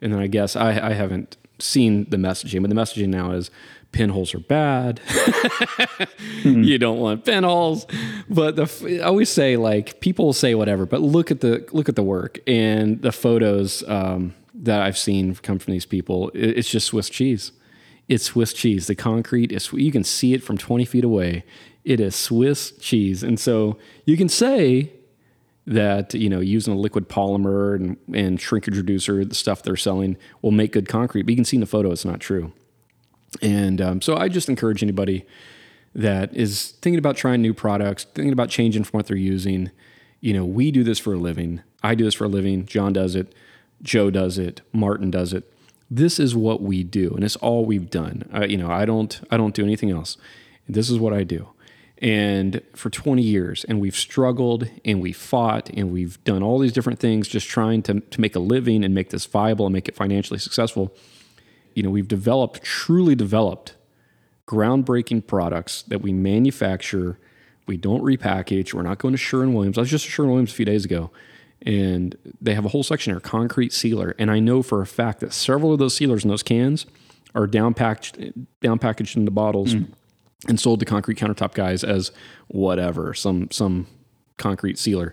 And then I guess I, I haven't seen the messaging, but the messaging now is pinholes are bad. mm-hmm. You don't want pinholes. But the, I always say like people say whatever, but look at the look at the work and the photos um, that I've seen come from these people. It, it's just Swiss cheese. It's Swiss cheese. The concrete is, you can see it from 20 feet away. It is Swiss cheese. And so you can say that, you know, using a liquid polymer and, and shrinkage reducer, the stuff they're selling will make good concrete, but you can see in the photo it's not true. And um, so I just encourage anybody that is thinking about trying new products, thinking about changing from what they're using. You know, we do this for a living. I do this for a living. Jon does it. Joe does it. Martin does it this is what we do and it's all we've done you know i don't i don't do anything else this is what i do and for 20 years and we've struggled and we fought and we've done all these different things just trying to, to make a living and make this viable and make it financially successful you know, we've developed, truly developed groundbreaking products that we manufacture. We don't repackage. We're not going to Sherwin Williams. I was just at Sherwin Williams a few days ago, and they have a whole section here, concrete sealer. And I know for a fact that several of those sealers in those cans are down packaged, down packaged into bottles mm. and sold to concrete countertop guys as whatever, some some concrete sealer,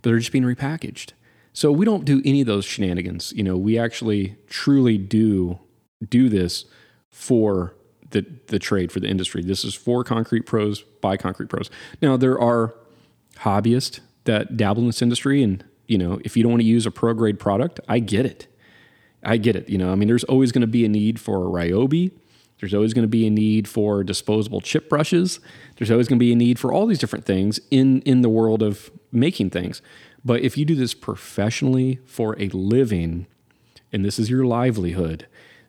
but they're just being repackaged. So we don't do any of those shenanigans. You know, we actually truly do do this for the the trade for the industry. This is for concrete pros by concrete pros. Now there are hobbyists that dabble in this industry, and you know, if you don't want to use a pro grade product, I get it. I get it. You know, I mean, there's always going to be a need for a Ryobi. There's always going to be a need for disposable chip brushes. There's always going to be a need for all these different things in in the world of making things. But if you do this professionally for a living, and this is your livelihood,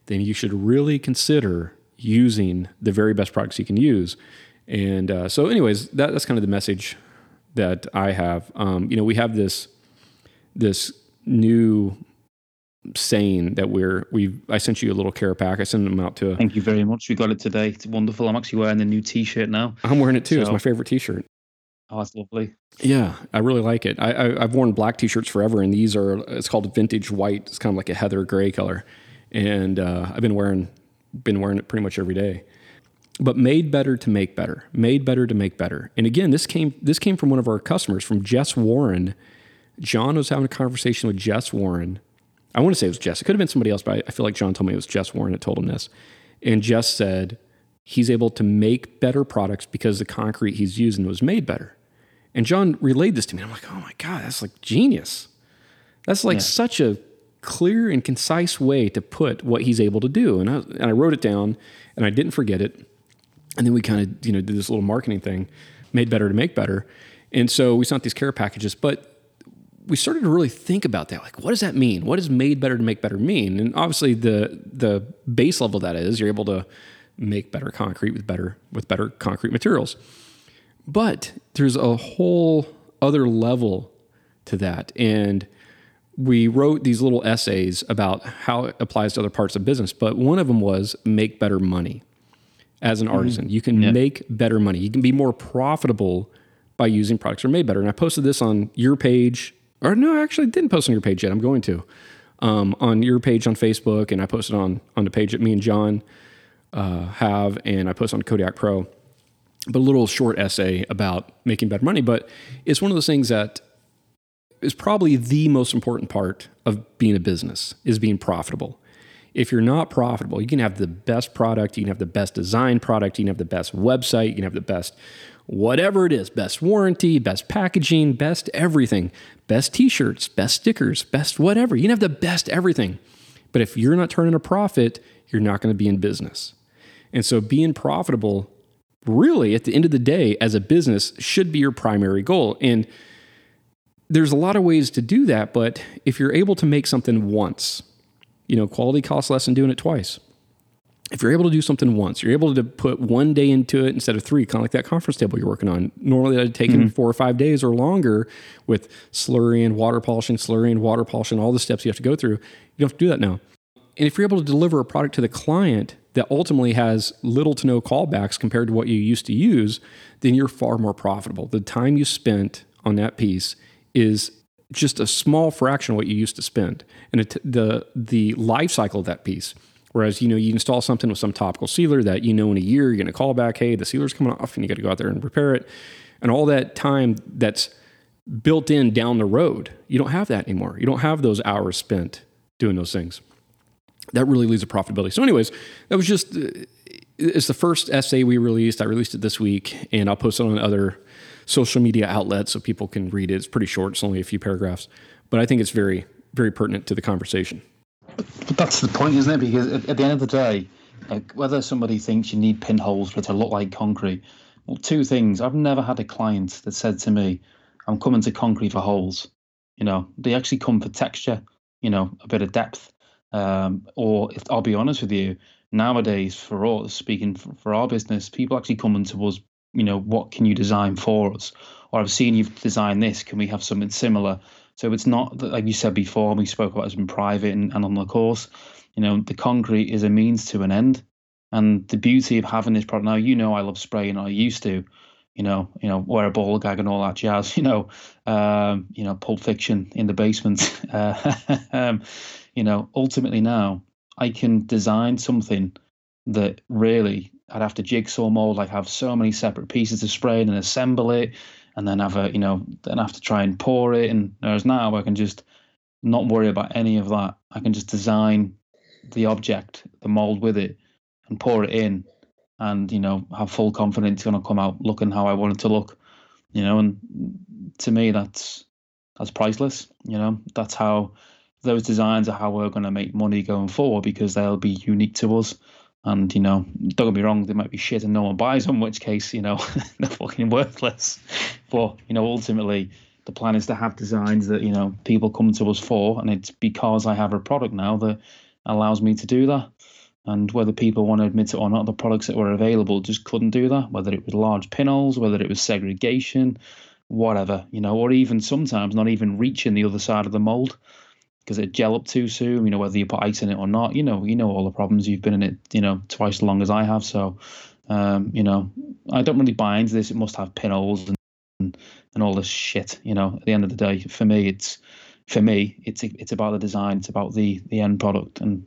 then you should really consider using the very best products you can use. And uh, so, anyways, that, that's kind of the message that I have. Um, you know, we have this this new saying that we're we I sent you a little care pack. I sent them out to. Thank you very much. We got it today. It's wonderful. I'm actually wearing the new T-shirt now. I'm wearing it too. So, it's my favorite T-shirt. Oh, that's lovely. Yeah, I really like it. I, I have worn black T-shirts forever, and these are it's called vintage white. It's kind of like a heather gray color, and uh, I've been wearing been wearing it pretty much every day. But made better to make better, made better to make better. And again, this came this came from one of our customers, from Jess Warren. Jon was having a conversation with Jess Warren. I want to say it was Jess. It could have been somebody else, but I feel like Jon told me it was Jess Warren that told him this. And Jess said he's able to make better products because the concrete he's using was made better. And Jon relayed this to me. I'm like, oh my God, that's like genius. That's like yeah. such a clear and concise way to put what he's able to do. And I, and I wrote it down and I didn't forget it. And then we kind of, you know, did this little marketing thing, made better to make better. And so we sent these care packages, but we started to really think about that. Like, what does that mean? What does made better to make better mean? And obviously the the base level that is, you're able to make better concrete with better with better concrete materials. But there's a whole other level to that. And we wrote these little essays about how it applies to other parts of business, but one of them was make better money as an mm-hmm. artisan. You can yeah. make better money. You can be more profitable by using products that are made better. And I posted this on your page, or no, I actually didn't post on your page yet. I'm going to. Um, on your page on Facebook, and I posted on on the page that me and Jon uh, have, and I posted on Kodiak Pro. But a little short essay about making better money. But it's one of those things that is probably the most important part of being a business is being profitable. If you're not profitable, you can have the best product, you can have the best design product, you can have the best website, you can have the best whatever it is, best warranty, best packaging, best everything, best t-shirts, best stickers, best whatever. You can have the best everything. But if you're not turning a profit, you're not going to be in business. And so being profitable really at the end of the day as a business should be your primary goal. And there's a lot of ways to do that, but if you're able to make something once, you know, quality costs less than doing it twice. If you're able to do something once, you're able to put one day into it instead of three, kind of like that conference table you're working on. Normally that'd taken mm-hmm. four or five days or longer with slurry and water polishing, slurry and water polishing, all the steps you have to go through. You don't have to do that now. And if you're able to deliver a product to the client that ultimately has little to no callbacks compared to what you used to use, then you're far more profitable. The time you spent on that piece is just a small fraction of what you used to spend, and it, the the life cycle of that piece. Whereas you know you install something with some topical sealer that you know in a year you're going to call back, hey, the sealer's coming off, and you got to go out there and repair it, and all that time that's built in down the road. You don't have that anymore. You don't have those hours spent doing those things. That really leads to profitability. So, anyways, that was just uh, it's the first essay we released. I released it this week, and I'll post it on other social media outlet so people can read it. It's pretty short, it's only a few paragraphs, but I think it's very, very pertinent to the conversation. But that's the point, isn't it? Because at, the end of the day, like whether somebody thinks you need pinholes for it to look like concrete, well, two things. I've never had a client that said to me, "I'm coming to concrete for holes." You know, they actually come for texture. You know, a bit of depth. Um, or if I'll be honest with you, nowadays for us, speaking for, for our business, people actually coming to us you know, what can you design for us? Or I've seen you've designed this. Can we have something similar? So it's not like you said before, we spoke about as in private and, and on the course. you know, the concrete is a means to an end. And the beauty of having this product now, you know, I love spraying. I used to, you know, you know, wear a ball gag and all that jazz. You know, um, you know, Pulp Fiction in the basement. Uh, um, you know, ultimately now I can design something that really I'd have to jigsaw mold, like have so many separate pieces to spray and assemble it, and then have a, you know, then have to try and pour it. And whereas now I can just not worry about any of that. I can just design the object, the mold with it, and pour it in, and you know have full confidence it's going to come out looking how I want it to look. You know, and to me that's that's priceless. You know, that's how those designs are how we're going to make money going forward because they'll be unique to us. And you know, don't get me wrong, they might be shit and no one buys them, in which case, you know, they're fucking worthless. But you know, ultimately, the plan is to have designs that you know people come to us for, and it's because I have a product now that allows me to do that. And whether people want to admit it or not, the products that were available just couldn't do that. Whether it was large pinholes, whether it was segregation, whatever, you know, or even sometimes not even reaching the other side of the mold because it gel up too soon. You know, whether you put ice in it or not. You know, you know all the problems. You've been in it, you know, twice as long as I have. So, um, you know, I don't really buy into this. It must have pinholes and and all this shit. You know, at the end of the day, for me, it's for me, it's it's about the design, it's about the the end product. And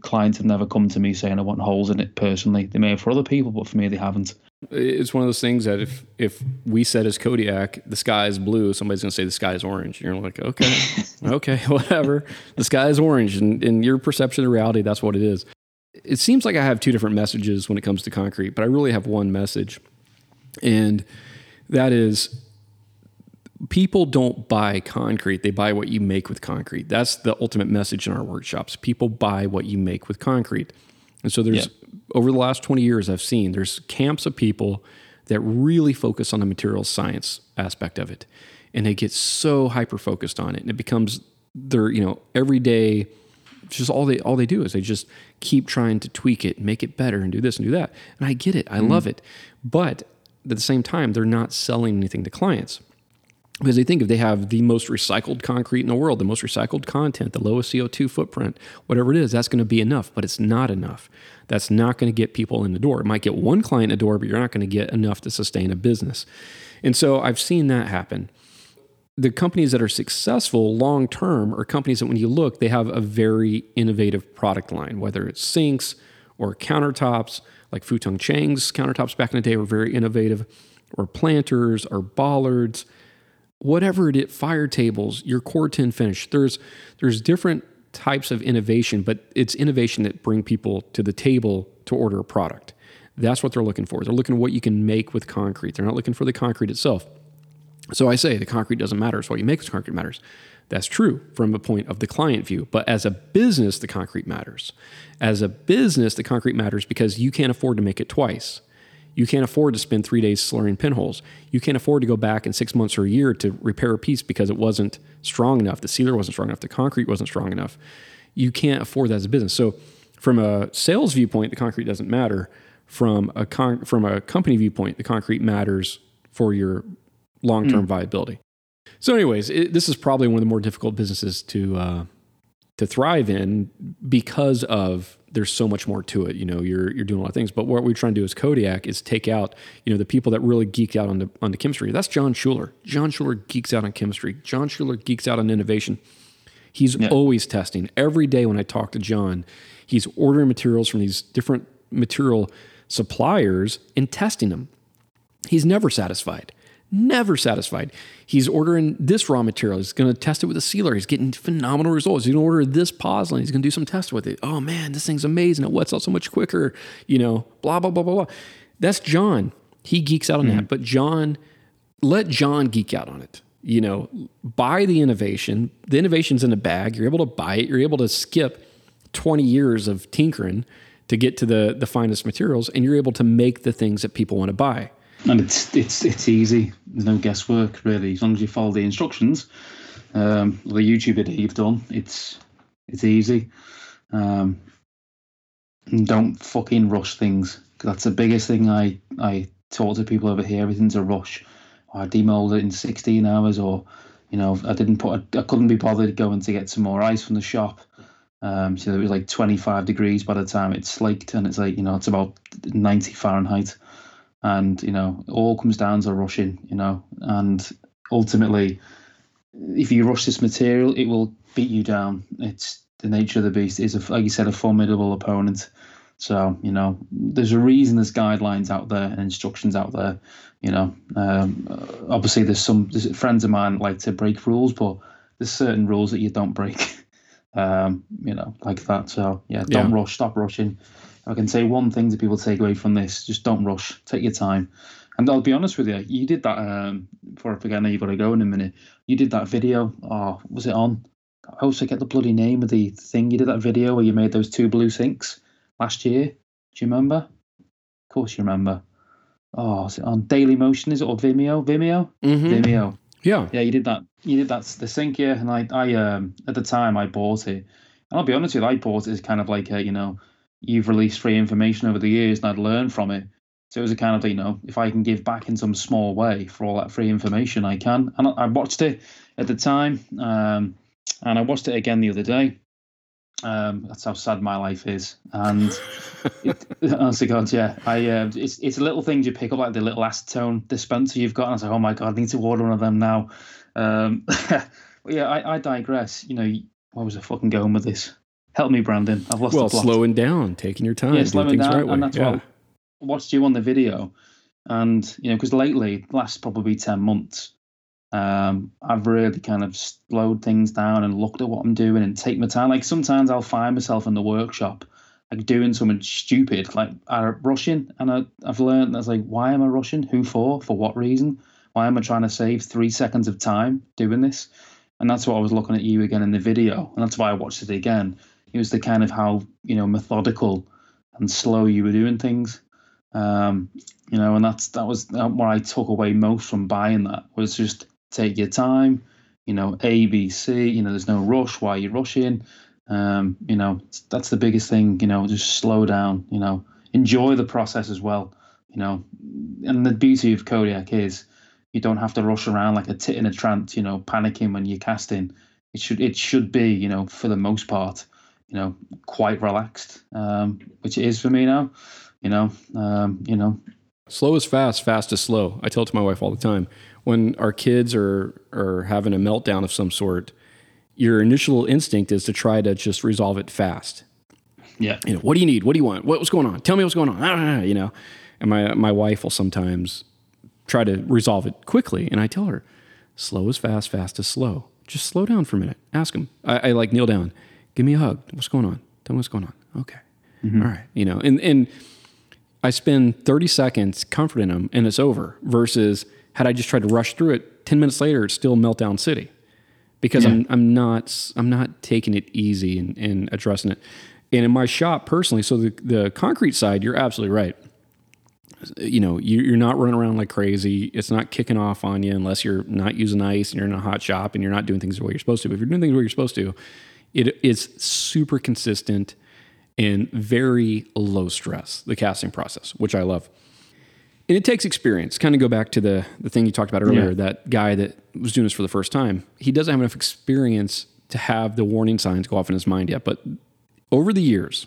clients have never come to me saying I want holes in it personally. They may have for other people, but for me, they haven't. It's one of those things that if if we said as Kodiak, the sky is blue, somebody's gonna say the sky is orange. You're like, okay, okay, whatever. The sky is orange, and in your perception of reality, that's what it is. It seems like I have two different messages when it comes to concrete, but I really have one message, and that is people don't buy concrete they buy what you make with concrete that's the ultimate message in our workshops people buy what you make with concrete and so there's yeah. Over the last 20 years i've seen there's camps of people that really focus on the material science aspect of it and they get so hyper focused on it and it becomes their you know every day just all they all they do is they just keep trying to tweak it make it better and do this and do that. And i get it. I mm. love it. But at the same time they're not selling anything to clients because they think if they have the most recycled concrete in the world, the most recycled content, the lowest CO2 footprint, whatever it is, that's going to be enough. But it's not enough. That's not going to get people in the door. It might get one client in the door, but you're not going to get enough to sustain a business. And so I've seen that happen. The companies that are successful long term are companies that, when you look, they have a very innovative product line, whether it's sinks or countertops, like Fu-Tung Cheng's countertops back in the day were very innovative, or planters or bollards whatever it is, fire tables, your Corten finish. There's there's different types of innovation, but it's innovation that bring people to the table to order a product. That's what they're looking for. They're looking at what you can make with concrete. They're not looking for the concrete itself. So I say the concrete doesn't matter. It's what you make with concrete matters. That's true from a point of the client view. But as a business, the concrete matters. As a business, the concrete matters because you can't afford to make it twice. You can't afford to spend three days slurring pinholes. You can't afford to go back in six months or a year to repair a piece because it wasn't strong enough. The sealer wasn't strong enough. The concrete wasn't strong enough. You can't afford that as a business. So, from a sales viewpoint, the concrete doesn't matter. From a con- from a company viewpoint, the concrete matters for your long term mm. viability. So, anyways, it, this is probably one of the more difficult businesses to uh, to thrive in because of there's so much more to it. You know, you're you're doing a lot of things. But what we're trying to do as Kodiak is take out, you know, the people that really geek out on the on the chemistry. That's Jon Schuler. Jon Schuler geeks out on chemistry. Jon Schuler geeks out on innovation. He's yeah. always testing. Every day when I talk to Jon, he's ordering materials from these different material suppliers and testing them. He's never satisfied never satisfied. He's ordering this raw material. He's going to test it with a sealer. He's getting phenomenal results. He's going to order this pozzolan. He's going to do some tests with it. Oh man, this thing's amazing. It wets out so much quicker. You know, blah blah blah blah blah. That's Jon. He geeks out on mm-hmm. that. But Jon, let Jon geek out on it. You know, buy the innovation. The innovation's in a bag. You're able to buy it. You're able to skip 20 years of tinkering to get to the the finest materials, and you're able to make the things that people want to buy and it's it's it's easy. There's no guesswork really, as long as you follow the instructions. Um, the YouTube video you've done, it's it's easy. Um, don't fucking rush things. That's the biggest thing I I talk to people over here. Everything's a rush. I demold it in 16 hours, or you know, I didn't put. I couldn't be bothered going to get some more ice from the shop. Um, so it was like 25 degrees by the time it slaked, and it's like you know it's about 90 Fahrenheit, and you know it all comes down to rushing, you know, and ultimately, if you rush this material, it will beat you down. It's the nature of the beast. Is a, like you said, a formidable opponent. So you know, there's a reason there's guidelines out there and instructions out there. You know, um, obviously there's some there's friends of mine like to break rules, but there's certain rules that you don't break. Um, you know, like that. So yeah, don't Yeah. rush. Stop rushing. I can say one thing that people take away from this: just don't rush. Take your time. And I'll be honest with you, you did that. Um, before I forget, I know you got to go in a minute. You did that video. Oh, was it on? I always forget the bloody name of the thing. You did that video where you made those two blue sinks last year. Do you remember? Of course you remember. Oh, is it on Daily Motion? Is it or Vimeo? Vimeo? Mhm. Vimeo. Yeah. Yeah, you did that. You did that. The sink, yeah. And I, I, um, at the time, I bought it. And I'll be honest with you, I bought it as kind of like a, you know, you've released free information over the years, and I'd learned from it. So it was a kind of, you know, if I can give back in some small way for all that free information, I can. And I, watched it at the time, um, and I watched it again the other day. Um, that's how sad my life is, and it, God, yeah, I uh, it's it's little things you pick up like the little acetone dispenser you've got, and I was like, oh my God, I need to order one of them now. Um, but yeah, I, I digress. You know, where was I fucking going with this? Help me, Brandon. I've lost Well, the plot. slowing down, taking your time, yeah, doing slowing things down, right way. and that's yeah. why I watched you on the video, and you know, because lately, last probably ten months, um, I've really kind of slowed things down and looked at what I'm doing and take my time. Like sometimes I'll find myself in the workshop, like doing something stupid, like rushing, and I, I've learned that's like, why am I rushing? Who for? For what reason? Why am I trying to save three seconds of time doing this? And that's what I was looking at you again in the video, and that's why I watched it again. It was the kind of how you know methodical and slow you were doing things. Um, you know, and that's that was what I took away most from buying that was just take your time. You know, A, B, C. You know, there's no rush. Why you rushing? Um, you know, that's the biggest thing. You know, just slow down. You know, enjoy the process as well. You know, and the beauty of Kodiak is you don't have to rush around like a tit in a trance. You know, panicking when you're casting. It should it should be you know for the most part you know quite relaxed, um, which it is for me now. You know, um, you know, Slow is fast, fast is slow. I tell it to my wife all the time. When our kids are are having a meltdown of some sort, your initial instinct is to try to just resolve it fast. yeah, You know, what do you need? What do you want? What, what's going on? Tell me what's going on. Ah, you know, and my my wife will sometimes try to resolve it quickly, and I tell her, slow is fast, fast is slow. Just slow down for a minute. Ask them. I, I like kneel down. Give me a hug. What's going on? Tell me what's going on. Okay. Mm-hmm. All right. You know, and and I spend 30 seconds comforting them and it's over versus had I just tried to rush through it 10 minutes later it's still meltdown city because I'm, I'm not I'm not taking it easy and, and addressing it and in my shop personally so the, the concrete side you're absolutely right you know you, you're not running around like crazy it's not kicking off on you unless you're not using ice and you're in a hot shop and you're not doing things the way you're supposed to but if you're doing things the way you're supposed to it is super consistent and very low stress, the casting process, which I love. And it takes experience. Kind of go back to the, the thing you talked about earlier, Yeah. that guy that was doing this for the first time. He doesn't have enough experience to have the warning signs go off in his mind yet. But over the years,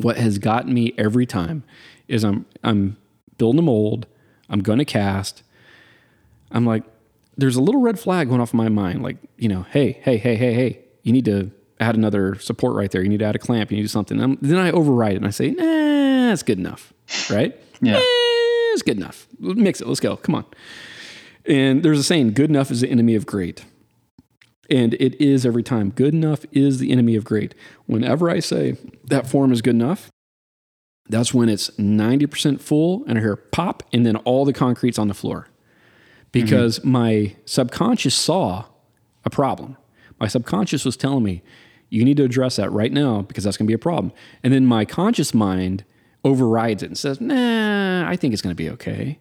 what has gotten me every time is I'm I'm building a mold, I'm gonna cast. I'm like, there's a little red flag going off in my mind, like, you know, hey, hey, hey, hey, hey, you need to add another support right there. You need to add a clamp. You need to do something. And then I override it and I say, nah, that's good enough, right? Yeah. Eh, it's good enough. Mix it. Let's go. Come on. And there's a saying, good enough is the enemy of great. And it is every time. Good enough is the enemy of great. Whenever I say that form is good enough, that's when it's 90% full and I hear pop and then all the concrete's on the floor. Because my subconscious saw a problem. My subconscious was telling me, you need to address that right now because that's going to be a problem. And then my conscious mind overrides it and says, nah, I think it's going to be okay.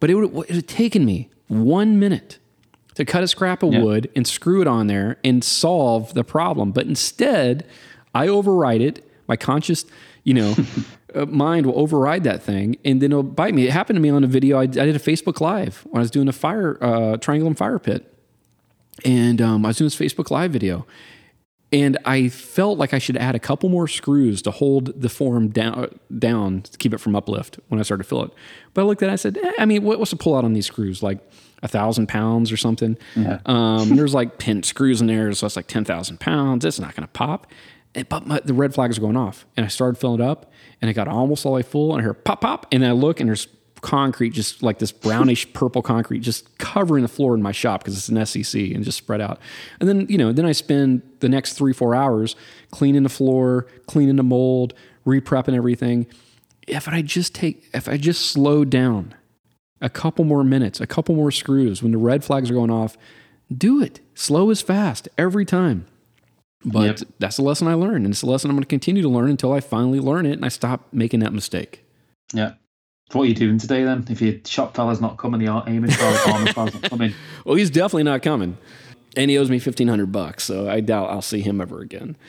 But it would, it would taken me one minute to cut a scrap of Yeah. wood and screw it on there and solve the problem. But instead, I override it. My conscious, you know, uh, mind will override that thing and then it'll bite me. It happened to me on a video. I, I did a Facebook Live when I was doing a fire, uh, triangle and fire pit. And um, I was doing this Facebook Live video. And I felt like I should add a couple more screws to hold the form down, down to keep it from uplift when I started to fill it. But I looked at it, and I said, eh, I mean, what, what's the pull out on these screws? Like a thousand pounds or something. Yeah. Um, there's like pin screws in there, so it's like ten thousand pounds. It's not going to pop. And, but my, the red flags are going off, and I started filling it up, and it got almost all the way full, and I heard pop pop, and I look, and there's concrete, just like this brownish purple concrete, just covering the floor in my shop because it's an SCC and just spread out. And then you know, then I spend the next three four hours cleaning the floor, cleaning the mold, reprepping everything. If I just take, if I just slow down a couple more minutes, a couple more screws when the red flags are going off, do it. Slow is fast every time. But Yep. that's a lesson I learned, and it's a lesson I'm going to continue to learn until I finally learn it and I stop making that mistake. Yeah. What are you doing today then? If your shop fella's not coming, the aiming for armor fella's not coming. Well, he's definitely not coming, and he owes me fifteen hundred bucks, so I doubt I'll see him ever again.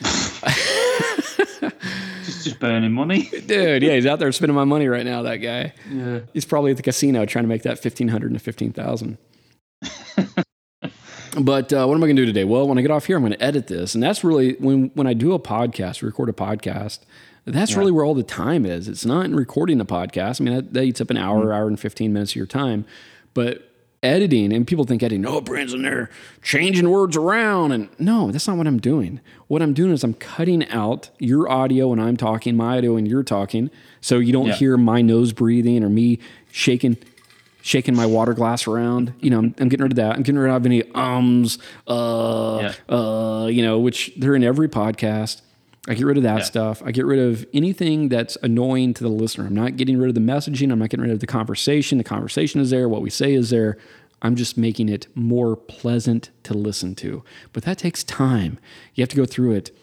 Just just burning money. Dude, yeah, he's out there spending my money right now. That guy, Yeah. he's probably at the casino trying to make that fifteen hundred into fifteen thousand. But uh, what am I going to do today? Well, when I get off here, I'm going to edit this, and that's really when when I do a podcast, record a podcast. That's really where all the time is. It's not in recording a podcast. I mean, that, that eats up an hour, hour and fifteen minutes of your time, but editing and people think editing. Oh, Brand's in there changing words around, and no, that's not what I'm doing. What I'm doing is I'm cutting out your audio when I'm talking, my audio when you're talking, so you don't Yeah. hear my nose breathing or me shaking shaking my water glass around. You know, I'm, I'm getting rid of that. I'm getting rid of any ums, uh, uh, you know, which they're in every podcast. I get rid of that Yeah. stuff. I get rid of anything that's annoying to the listener. I'm not getting rid of the messaging. I'm not getting rid of the conversation. The conversation is there. What we say is there. I'm just making it more pleasant to listen to. But that takes time. You have to go through it.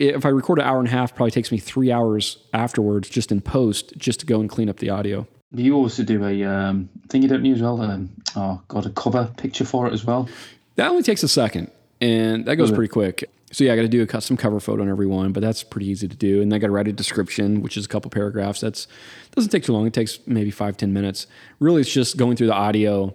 If I record an hour and a half, probably takes me three hours afterwards, just in post, just to go and clean up the audio. You also do a um, thing you don't use well. Um, oh, got a cover picture for it as well. That only takes a second, and that goes pretty quick. So yeah, I got to do a custom cover photo on every one, but that's pretty easy to do. And I got to write a description, which is a couple paragraphs. That's doesn't take too long. It takes maybe five ten minutes. Really, it's just going through the audio.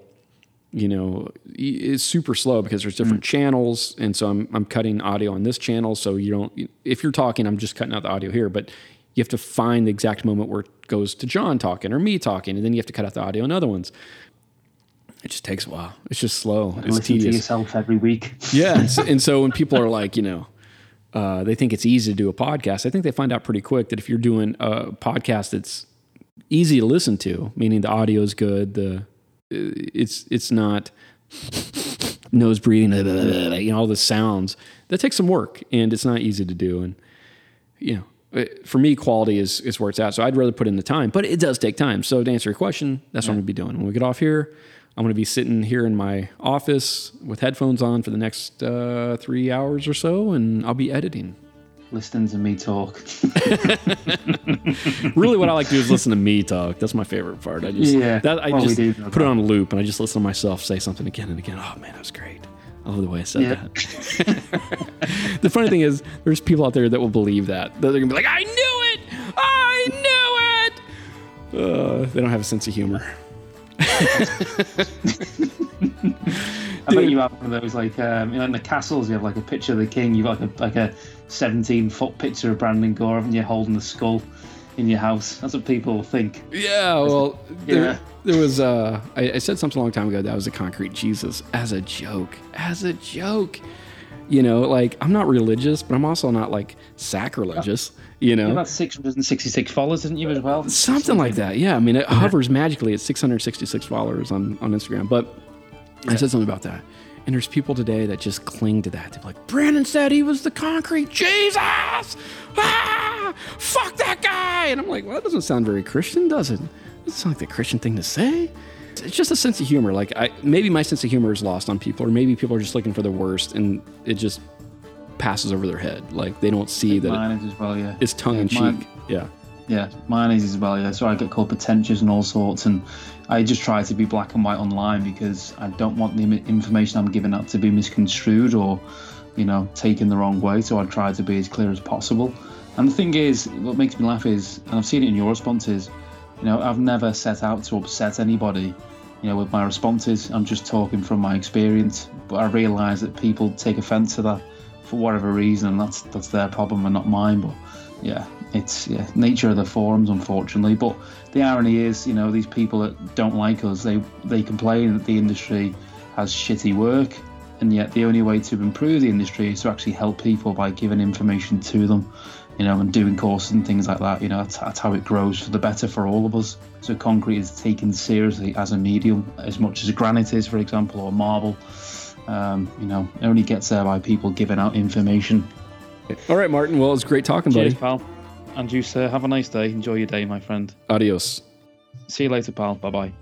You know, it's super slow because there's different mm. channels, and so I'm I'm cutting audio on this channel. So you don't. If you're talking, I'm just cutting out the audio here, but you have to find the exact moment where it goes to Jon talking or me talking, and then you have to cut out the audio on other ones. It just takes a while. It's just slow. It's Listen to tedious. yourself every week. Yeah. And so, when people are like, you know, uh, they think it's easy to do a podcast, I think they find out pretty quick that if you're doing a podcast that's easy to listen to, meaning the audio is good, the it's it's not nose breathing, you know, all the sounds. That takes some work, and it's not easy to do. And you know, it- for me, quality is is where it's at. So I'd rather put in the time, but it does take time. So to answer your question, that's what I'm gonna be doing when we get off here. I'm gonna be sitting here in my office with headphones on for the next uh, three hours or so, and I'll be editing. Listening to me talk. Really, what I like to do is listen to me talk. That's my favorite part. I just Yeah, that I well, just do put it on loop, and I just listen to myself say something again and again. Oh man, that was great. I love the way I said Yeah. that. the funny thing is, there's people out there that will believe that. That They're gonna be like, "I knew it! I knew it!" Uh, they don't have a sense of humor. I bet you have one of those like um, you know, in the castles. You have like a picture of the king. You've got like a like a 17 foot picture of Brandon Gore, haven't you, holding the skull in your house? That's what people think. Yeah, well, there, Yeah. there was. Uh, I, I said something a long time ago that was a concrete Jesus as a joke, as a joke. You know, like I'm not religious, but I'm also not like sacrilegious. You know, got 666 followers, didn't you, as well? something like that. Yeah, I mean, it hovers magically at 666 followers on on Instagram. But I said something about that, and there's people today that just cling to that. They're like, Brandon said he was the concrete Jesus. Ah, fuck that guy. And I'm like, well, that doesn't sound very Christian, does it? Doesn't like the Christian thing to say. It's just a sense of humor. Like, I maybe my sense of humor is lost on people, or maybe people are just looking for the worst, and it just passes over their head. Like they don't see that Mine is as well, yeah. it's tongue in Yeah, mine- cheek. Yeah. Yeah, mine is as well. Yeah, so I get called pretentious and all sorts, and I just try to be black and white online because I don't want the information I'm giving out to be misconstrued or, you know, taken the wrong way. So I try to be as clear as possible. And the thing is, what makes me laugh is, and I've seen it in your responses, you know, I've never set out to upset anybody. You know, with my responses, I'm just talking from my experience. But I realise that people take offence to that for whatever reason, and that's that's their problem and not mine. But yeah, it's yeah nature of the forums, unfortunately. But the irony is, you know, these people that don't like us, they they complain that the industry has shitty work, and yet the only way to improve the industry is to actually help people by giving information to them you know, and doing courses and things like that. You know, that's, that's how it grows for the better for all of us. So concrete is taken seriously as a medium as much as granite is, for example, or marble. Um, you know, it only gets there by people giving out information. All right, Martin. Well, it's great talking, Cheers, buddy. pal. And you, sir, have a nice day. Enjoy your day, my friend. Adios. See you later, pal. Bye bye.